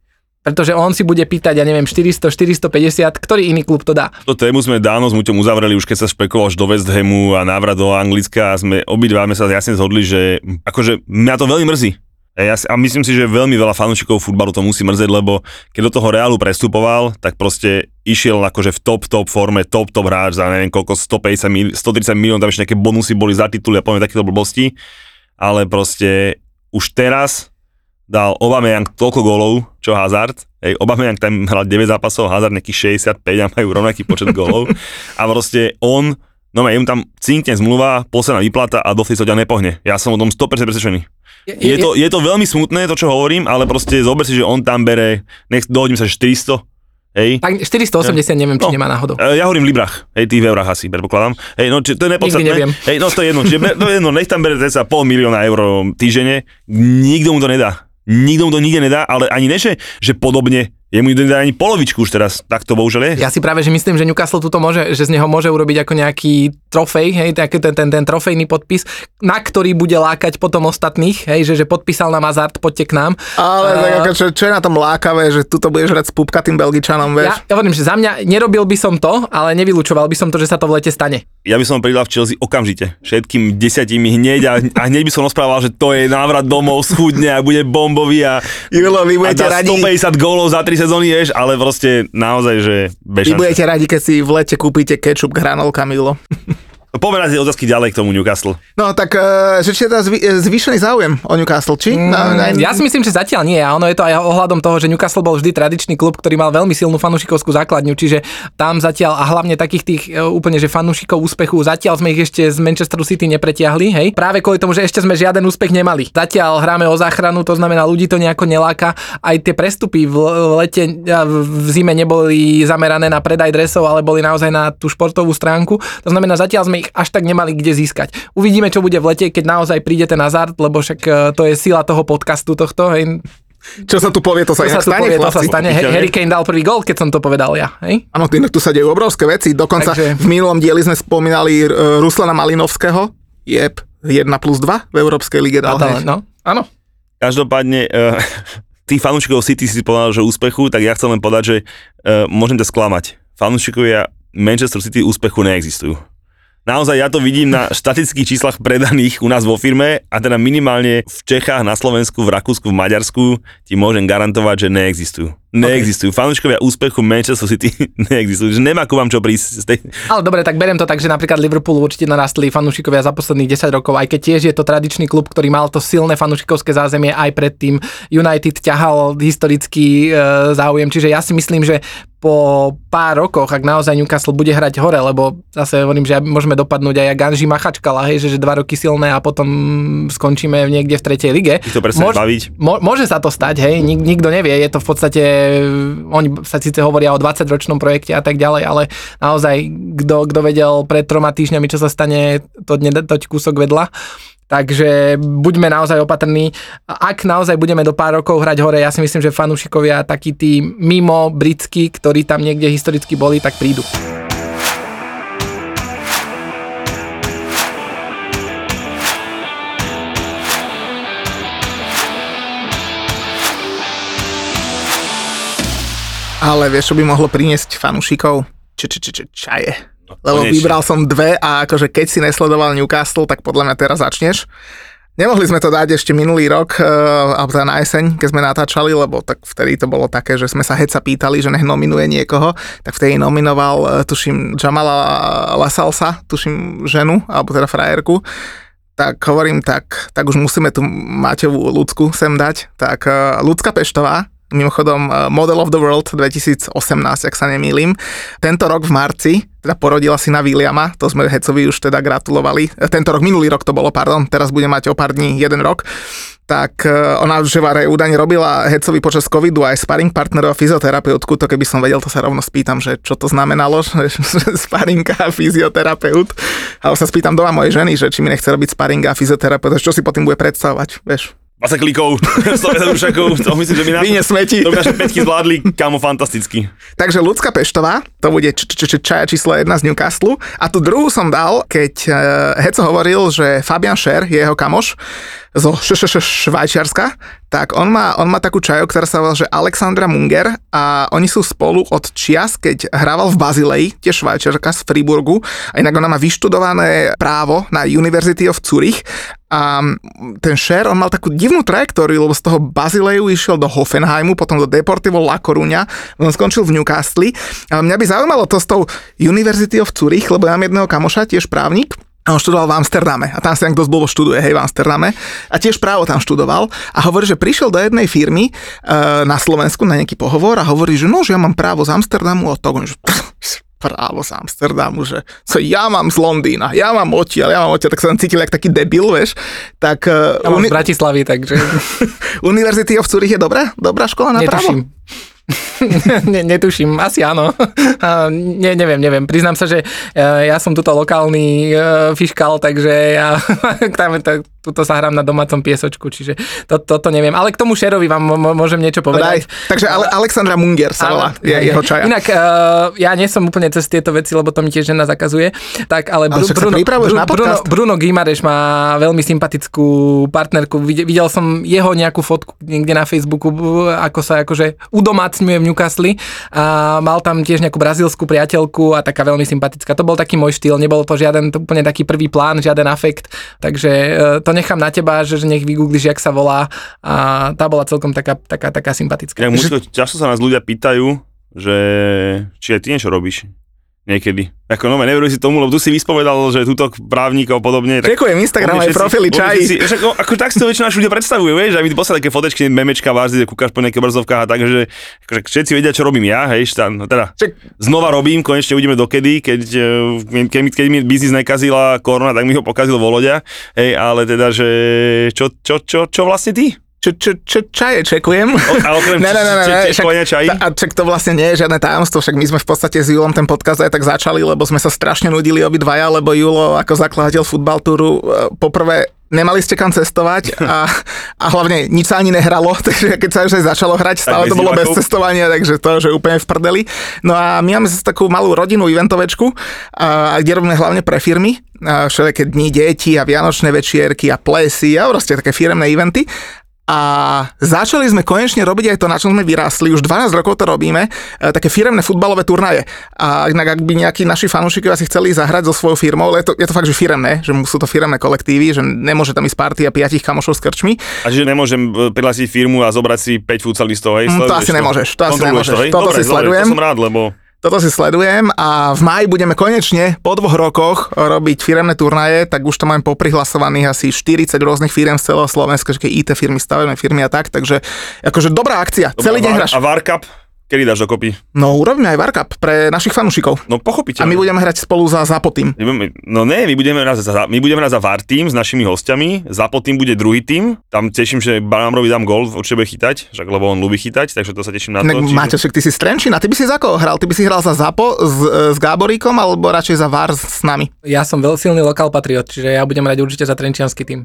Pretože on si bude pýtať, ja neviem, 400, 450, ktorý iný klub to dá. To tému sme dávno s Muťom uzavreli, už keď sa špekuloval až do West Hamu a návrat do Anglicka a sme obidva sme sa jasne zhodli, že akože mňa to veľmi mrzí. Ja, si- a myslím si, že veľmi veľa fanúšikov futbalu to musí mrzieť, lebo keď do toho Realu prestupoval, tak proste išiel akože v top, top forme, top, top hráč za neviem koľko, 150 mil, 130 miliónov, tam ešte nejaké bonusy boli za tituly a poviem takéto blbosti, ale proste už teraz dal Aubameyang toľko gólov, čo Hazard. Hej, Aubameyang tam hral 9 zápasov, Hazard nejakých 65 a majú rovnaký počet gólov. a proste on, no je mu tam cinkne zmluva, posledná výplata a dovtedy sa ťa nepohne. Ja som o tom 100% presvedčený. Je to, je to veľmi smutné, to čo hovorím, ale proste zober si, že on tam bere, nech dohodím sa, že 400, hej. Tak 480 neviem, či No. nemá náhodou. E, Ja hovorím v librách, hej, ty v eurách asi, predpokladám. Hej, no, či, to je nepodstatné. neviem. Hej, no to je jedno, čiže, to je jedno, nech tam bere teda pol milióna eur týždenne, nikto mu to nedá. Nikto mu to nikde nedá, ale ani neže, že podobne, jemu nedá ani polovičku už teraz, tak to bohužiaľ je. Ja si práve, že myslím, že Newcastle tuto môže, že z neho môže urobiť ako nejaký trofej, hej, taký ten, ten, ten trofejný podpis, na ktorý bude lákať potom ostatných, hej, že, že podpísal nám Hazard, poďte k nám. Ale A- tak ako, čo, čo je na tom lákavé, že tu to budeš hrať s pupkatým Belgičanom, vieš? Ja, ja hovorím, že za mňa nerobil by som to, ale nevylučoval by som to, že sa to v lete stane. Ja by som pridal v Chelsea okamžite, všetkým desiatimi hneď a, a hneď by som rozprával, že to je návrat domov, schudne a bude bombový a, Julo, vy a budete dá radi, 150 gólov za 3 sezóny, vieš, ale proste naozaj, že bez vy budete radi, keď si v lete kúpite kečup k hranolkám, Julo. Poďme na tie otázky ďalej k tomu Newcastle. No tak, uh, že či je teda zvý, zvýšený záujem o Newcastle, či? Na, na, Mm, Ja si myslím, že zatiaľ nie. A ono je to aj ohľadom toho, že Newcastle bol vždy tradičný klub, ktorý mal veľmi silnú fanúšikovskú základňu, čiže tam zatiaľ a hlavne takých tých e, úplne že fanúšikov úspechu, zatiaľ sme ich ešte z Manchesteru City nepretiahli, hej. Práve kvôli tomu, že ešte sme žiaden úspech nemali. Zatiaľ hráme o záchranu, to znamená, ľudí to nejako neláka. Aj tie prestupy v, v lete, v zime neboli zamerané na predaj dresov, ale boli naozaj na tú športovú stránku. To znamená, zatiaľ sme ich až tak nemali kde získať. Uvidíme, čo bude v lete, keď naozaj príde ten hazard, lebo však e, to je sila toho podcastu tohto, hej. Čo sa tu povie, to sa inak sa tu stane, povie, to sa stane. Harry Kane dal prvý gol, keď som to povedal ja. Áno, inak tu sa dejú obrovské veci. Dokonca Takže- v minulom dieli sme spomínali uh, Ruslana Malinovského. Jeb, 1 plus 2 v Európskej lige dal. Hneď. no, áno. Každopádne, uh, tých fanúšikov City si povedal, že úspechu, tak ja chcem len povedať, že uh, môžem ťa sklamať. Fanúšikovia Manchester City úspechu neexistujú. Naozaj ja to vidím na štatických číslach predaných u nás vo firme a teda minimálne v Čechách, na Slovensku, v Rakúsku, v Maďarsku ti môžem garantovať, že neexistujú. Neexistujú. Okay. Fanúšikovia úspechu Manchester City neexistujú. Že nemá ku vám čo prísť z tej... Ale dobre, tak beriem to tak, že napríklad Liverpool určite narastli fanúšikovia za posledných 10 rokov, aj keď tiež je to tradičný klub, ktorý mal to silné fanúšikovské zázemie aj predtým. United ťahal historický e, záujem, čiže ja si myslím, že po pár rokoch, ak naozaj Newcastle bude hrať hore, lebo zase hovorím, že môžeme dopadnúť aj Ganži Machačkala, hej, že, že dva roky silné a potom skončíme niekde v tretej lige. Ich to prestaneš baviť. Môže sa to stať, hej, Nik- nikto nevie, je to v podstate, oni sa síce hovoria o 20-ročnom projekte a tak ďalej, ale naozaj, kto, kto vedel pred troma týždňami, čo sa stane, to dne toť kúsok vedľa. Takže buďme naozaj opatrní. Ak naozaj budeme do pár rokov hrať hore, ja si myslím, že fanúšikovia takí tí mimo britskí, ktorí tam niekde historicky boli, tak prídu. Ale vieš, čo by mohlo priniesť fanúšikov? Č, č, č, č, čaje. Lebo konečne. vybral som dve a akože keď si nesledoval Newcastle, tak podľa mňa teraz začneš. Nemohli sme to dať ešte minulý rok, uh, alebo teda na jeseň, keď sme natáčali, lebo tak vtedy to bolo také, že sme sa heca pýtali, že nech nominuje niekoho, tak vtedy nominoval, uh, tuším, Jamala Lasalsa, tuším, ženu, alebo teda frajerku. Tak hovorím, tak, tak už musíme tu Maťovú ľudsku sem dať. Tak Ľudská Peštová, mimochodom uh, Model of the World 2018, ak sa nemýlim. Tento rok v marci teda porodila na Williama, to sme Hecovi už teda gratulovali. E, Tento rok, minulý rok to bolo, pardon, teraz bude mať o pár dní jeden rok. Tak uh, ona už vraj údajne robila Hecovi počas covidu aj sparring partnerov a fyzioterapeutku, to keby som vedel, to sa rovno spýtam, že čo to znamenalo, že sparring a fyzioterapeut. Ale sa spýtam doma mojej ženy, že či mi nechce robiť sparring a fyzioterapeut, čo si potom bude predstavovať, vieš. 20 klikov, 150 dušakov, to myslím, že by naše, smeti. to by naše peťky zvládli, kamo, fantasticky. Takže Ľudská Peštová, to bude č- č- č- čaja číslo jedna z Newcastle. A tu druhú som dal, keď uh, Heco hovoril, že Fabian Scher je jeho kamoš zo š- š- š- Švajčiarska, tak on má, on má takú čaju, ktorá sa volá, že Alexandra Munger a oni sú spolu od čias, keď hrával v Bazileji, tiež Švajčiarka z Friburgu. A inak ona má vyštudované právo na University of Zurich a ten Scher, on mal takú divnú trajektóriu, lebo z toho Bazileju išiel do Hoffenheimu, potom do Deportivo La Coruña, on skončil v Newcastle. A mňa by zaujímalo to s tou University of Zurich, lebo ja mám jedného kamoša, tiež právnik, a on študoval v Amsterdame a tam sa dosť dlho študuje, hej, v Amsterdame a tiež právo tam študoval a hovorí, že prišiel do jednej firmy e, na Slovensku na nejaký pohovor a hovorí, že no, že ja mám právo z Amsterdamu a to, že právo z Amsterdamu, že co ja mám z Londýna, ja mám odtiaľ, ja mám odtiaľ, tak sa tam cítil jak taký debil, vieš. Tak uh, Ja mám z Bratislavy, takže University of Zurich je dobrá? Dobrá škola na právo? ne, netuším, asi áno. Ne, neviem, neviem. Priznám sa, že e, ja som tuto lokálny e, fiškal, takže ja tam, to, tuto sa hrám na domácom piesočku, čiže to, toto neviem. Ale k tomu Šerovi vám môžem niečo No daj. povedať. Takže Ale, Alexandra Munger sa volá, je jeho čaja. Inak uh, ja nie som úplne cez tieto veci, lebo to mi tiež žena zakazuje. Tak, ale, Ale Bru- sa Bruno, pripravuješ Bru- na Bruno, podcast. Bruno Gimareš má veľmi sympatickú partnerku. Videl, videl som jeho nejakú fotku niekde na Facebooku, ako sa akože udomácňuje v Newcastle a mal tam tiež nejakú brazílskú priateľku a taká veľmi sympatická. To bol taký môj štýl, nebol to žiaden to úplne taký prvý plán, žiaden afekt, takže uh, to nechám na teba, že, že nech vygoogliš, jak sa volá a tá bola celkom taká, taká, taká sympatická. Inak Mučko, často sa nás ľudia pýtajú, že či aj ty niečo robíš. Niekedy. Ako no, neveruj si tomu, lebo tu si vyspovedal, že túto právnikov podobne. tak- Čekujem Instagram aj profily čaj. všetci- Však, no, ako tak si to väčšina ľudia predstavujú, vieš, aj mi poslali také fotečky, memečka, vážne, kúkaš po nejakých obrazovkách a tak, že akože všetci vedia, čo robím ja, hej, šta, no teda, Čak- znova robím, konečne uvidíme dokedy, keď, eh, keď, keď mi biznis nekazila korona, tak mi ho pokazil Voloďa, hej, ale teda, že čo, čo, čo, čo vlastne ty? Čo, čo, čo čaje čekujem? A okrem Ne, ne, ne, ne, č- ne, č- však- A čak to vlastne nie je žiadne tajomstvo, však my sme v podstate s Julom ten podcast aj tak začali, lebo sme sa strašne nudili obidvaja, lebo Julo ako zakladateľ futbal túru e, poprvé nemali ste kam cestovať a, a hlavne nič sa ani nehralo, takže keď sa už aj začalo hrať, stále to bolo bez cestovania, takže to, že úplne v prdeli. No a my máme zase takú malú rodinu eventovečku, a, kde robíme hlavne pre firmy, všelijaké dni detí a vianočné večierky a plesy a proste také firemné eventy. A začali sme konečne robiť aj to, na čom sme vyrástli. Už 12 rokov to robíme, e, také firemné futbalové turnaje. A inak, ak by nejakí naši fanúšikovia si chceli zahrať so svojou firmou, ale je to, je to fakt, že firemné, že sú to firemné kolektívy, že nemôže tam ísť partia piatich kamošov s krčmi. A že nemôžem e, prihlásiť firmu a zobrať si 5 futsalistov, hej? Mm, to asi nemôžeš, to asi nemôžeš. hej? Toto dobre, si dobre, sledujem. To som rád, lebo Toto si sledujem a v maji budeme konečne po dvoch rokoch robiť firemné turnaje, tak už tam máme poprihlasovaných asi 40 rôznych firiem z celého Slovenska, že IT firmy, stavebné firmy a tak, takže akože dobrá akcia, celý deň hráš. A Varkap, kedy dáš dokopy? No urobíme aj Warcup pre našich fanúšikov. No A pochopiteľne. my budeme hrať spolu za Zapotým. No ne, my budeme hrať za, my budeme hrať za VAR tým s našimi hostiami, za tým bude druhý tým, tam teším, že Banámrovi dám gol, určite bude chytať, však lebo on ľubí chytať, takže to sa teším na to. Máte, však ty si z Trenčína, ty by si za koho hral? Ty by si hral za Zapo s, s Gáboríkom alebo radšej za VAR s nami? Ja som veľmi silný lokál patriot, čiže ja budem hrať určite za trenčiansky tým.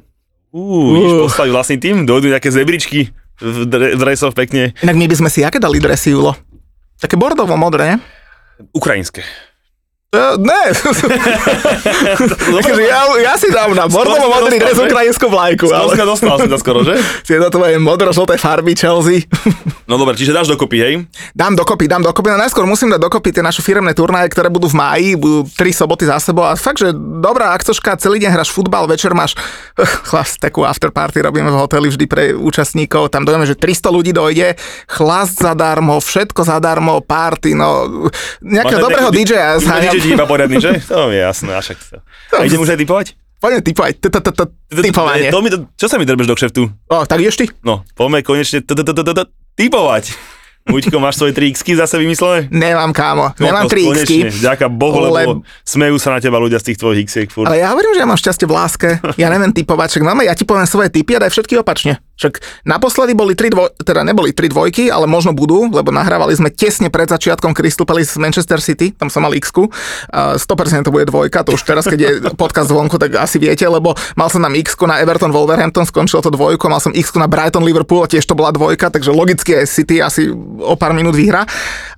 Uú, ideš postaviť vlastný tým, dojdu nejaké zebričky v, dre, dresoch pekne. Inak my by sme si aké dali dresy, Julo? Také bordovo-modré, ne? Ukrajinské. Uh, ne. Takže ja, ja si dám na bordovo-modrý Skoro dres si to ukrajinskú vlajku, Ale... dostal som ťa skoro, že? tieto tvoje modro-žlté farby Chelsea. No dobre, čiže dáš dokopy, hej? Dám dokopy, dám dokopy. No najskôr musím dať dokopy tie naše firemné turnaje, ktoré budú v máji, budú tri soboty za sebou a fakt, že dobrá akcoška, celý deň hráš futbal, večer máš chlas, takú afterparty robíme v hoteli vždy pre účastníkov, tam dojeme, že 300 ľudí dojde, chlast zadarmo, všetko zadarmo, party, no nejakého dobrého DJ-a Ti iba poriadny, že? To je jasné, a však to. A idem už aj typovať? Poďme typovať, typovanie. Čo sa mi drbeš do kšeftu? O, tak ideš ty? No, poďme konečne typovať. Muďko, máš svoje 3 xky zase vymyslené? Nemám kámo, nemám Kokos, 3 konečne, Ďaká Bohu, lebo Leb- smejú sa na teba ľudia z tých tvojich furt. Ale ja hovorím, že ja mám šťastie v láske. Ja neviem typovať, však máme, ja ti poviem svoje typy a daj všetky opačne. Však naposledy boli tri dvoj, teda neboli tri dvojky, ale možno budú, lebo nahrávali sme tesne pred začiatkom Crystal Palace z Manchester City, tam som mal x a 100% to bude dvojka, to už teraz, keď je podcast vonku, tak asi viete, lebo mal som tam x na Everton Wolverhampton, skončilo to dvojko, mal som x na Brighton Liverpool, tiež to bola dvojka, takže logicky aj City asi o pár minút vyhra.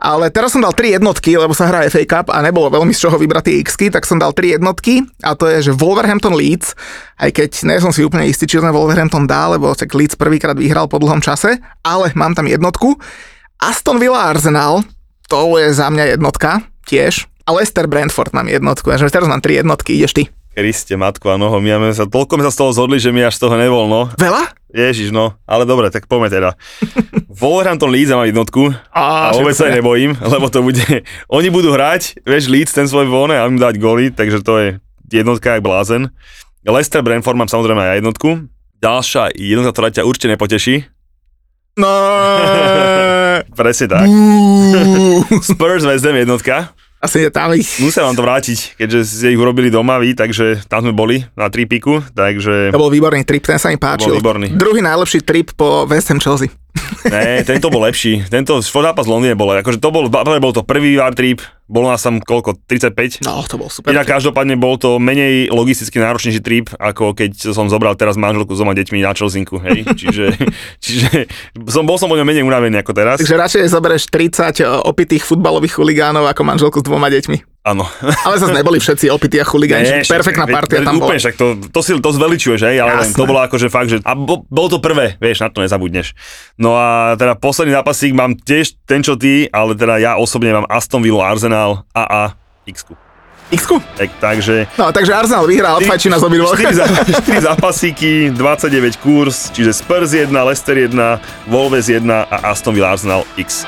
Ale teraz som dal tri jednotky, lebo sa hrá FA Cup a nebolo veľmi z čoho vybrať tie x tak som dal tri jednotky a to je, že Wolverhampton Leeds, aj keď nie som si úplne istý, či ten Wolverhampton dá, lebo tak Leeds prvýkrát vyhral po dlhom čase, ale mám tam jednotku. Aston Villa Arsenal, to je za mňa jednotka tiež. A Leicester Brentford mám jednotku, takže teraz mám tri jednotky, ideš ty. Kriste, matko a noho, my máme sa, toľko sme sa z toho zhodli, že mi až z toho nebol, no. Veľa? Ježiš, no, ale dobre, tak poďme teda. Wolverhampton Leeds mám jednotku a, Á, vôbec sa nebojím, lebo to bude, oni budú hrať, vieš, Leeds ten svoj vone a im dať góly, takže to je jednotka jak blázen. Leicester Brentford mám samozrejme aj jednotku. Ďalšia jednotka, ktorá ťa určite nepoteší. No. Presne tak. Spurs West Ham jednotka. Asi je tam ich. Musia vám to vrátiť, keďže ste ich urobili doma vy, takže tam sme boli na tri piku, takže To bol výborný trip, ten sa mi páčil. bol výborný. Druhý najlepší trip po West Ham Chelsea. ne, tento bol lepší. Tento zápas v Londýne bol, akože to bol, bol to prvý war trip, bolo nás tam koľko, 35? No, to bol super. Inak každopádne bol to menej logisticky náročnejší trip, ako keď som zobral teraz manželku s doma deťmi na Čelsinku, hej. Čiže, čiže som, bol som o menej unavený ako teraz. Takže radšej zoberieš 30 opitých futbalových chuligánov ako manželku s dvoma deťmi. Áno. Ale zase neboli všetci opití a chuligáni, perfektná partia tam bola. Úplne, však to, to si to zveličuješ, hej, ale Jasné. to bolo akože fakt, že a bo, bolo to prvé, vieš, na to nezabudneš. No a teda posledný zápasík mám tiež ten, čo ty, ale teda ja osobne mám Aston Villa Arsenal AA x x tak, takže No, takže Arsenal vyhrá, odfajčí nás obidvoch. 4, za, 4 zápasíky, 29 kurz, čiže Spurs 1, Leicester 1, Wolves 1 a Aston Villa Arsenal X.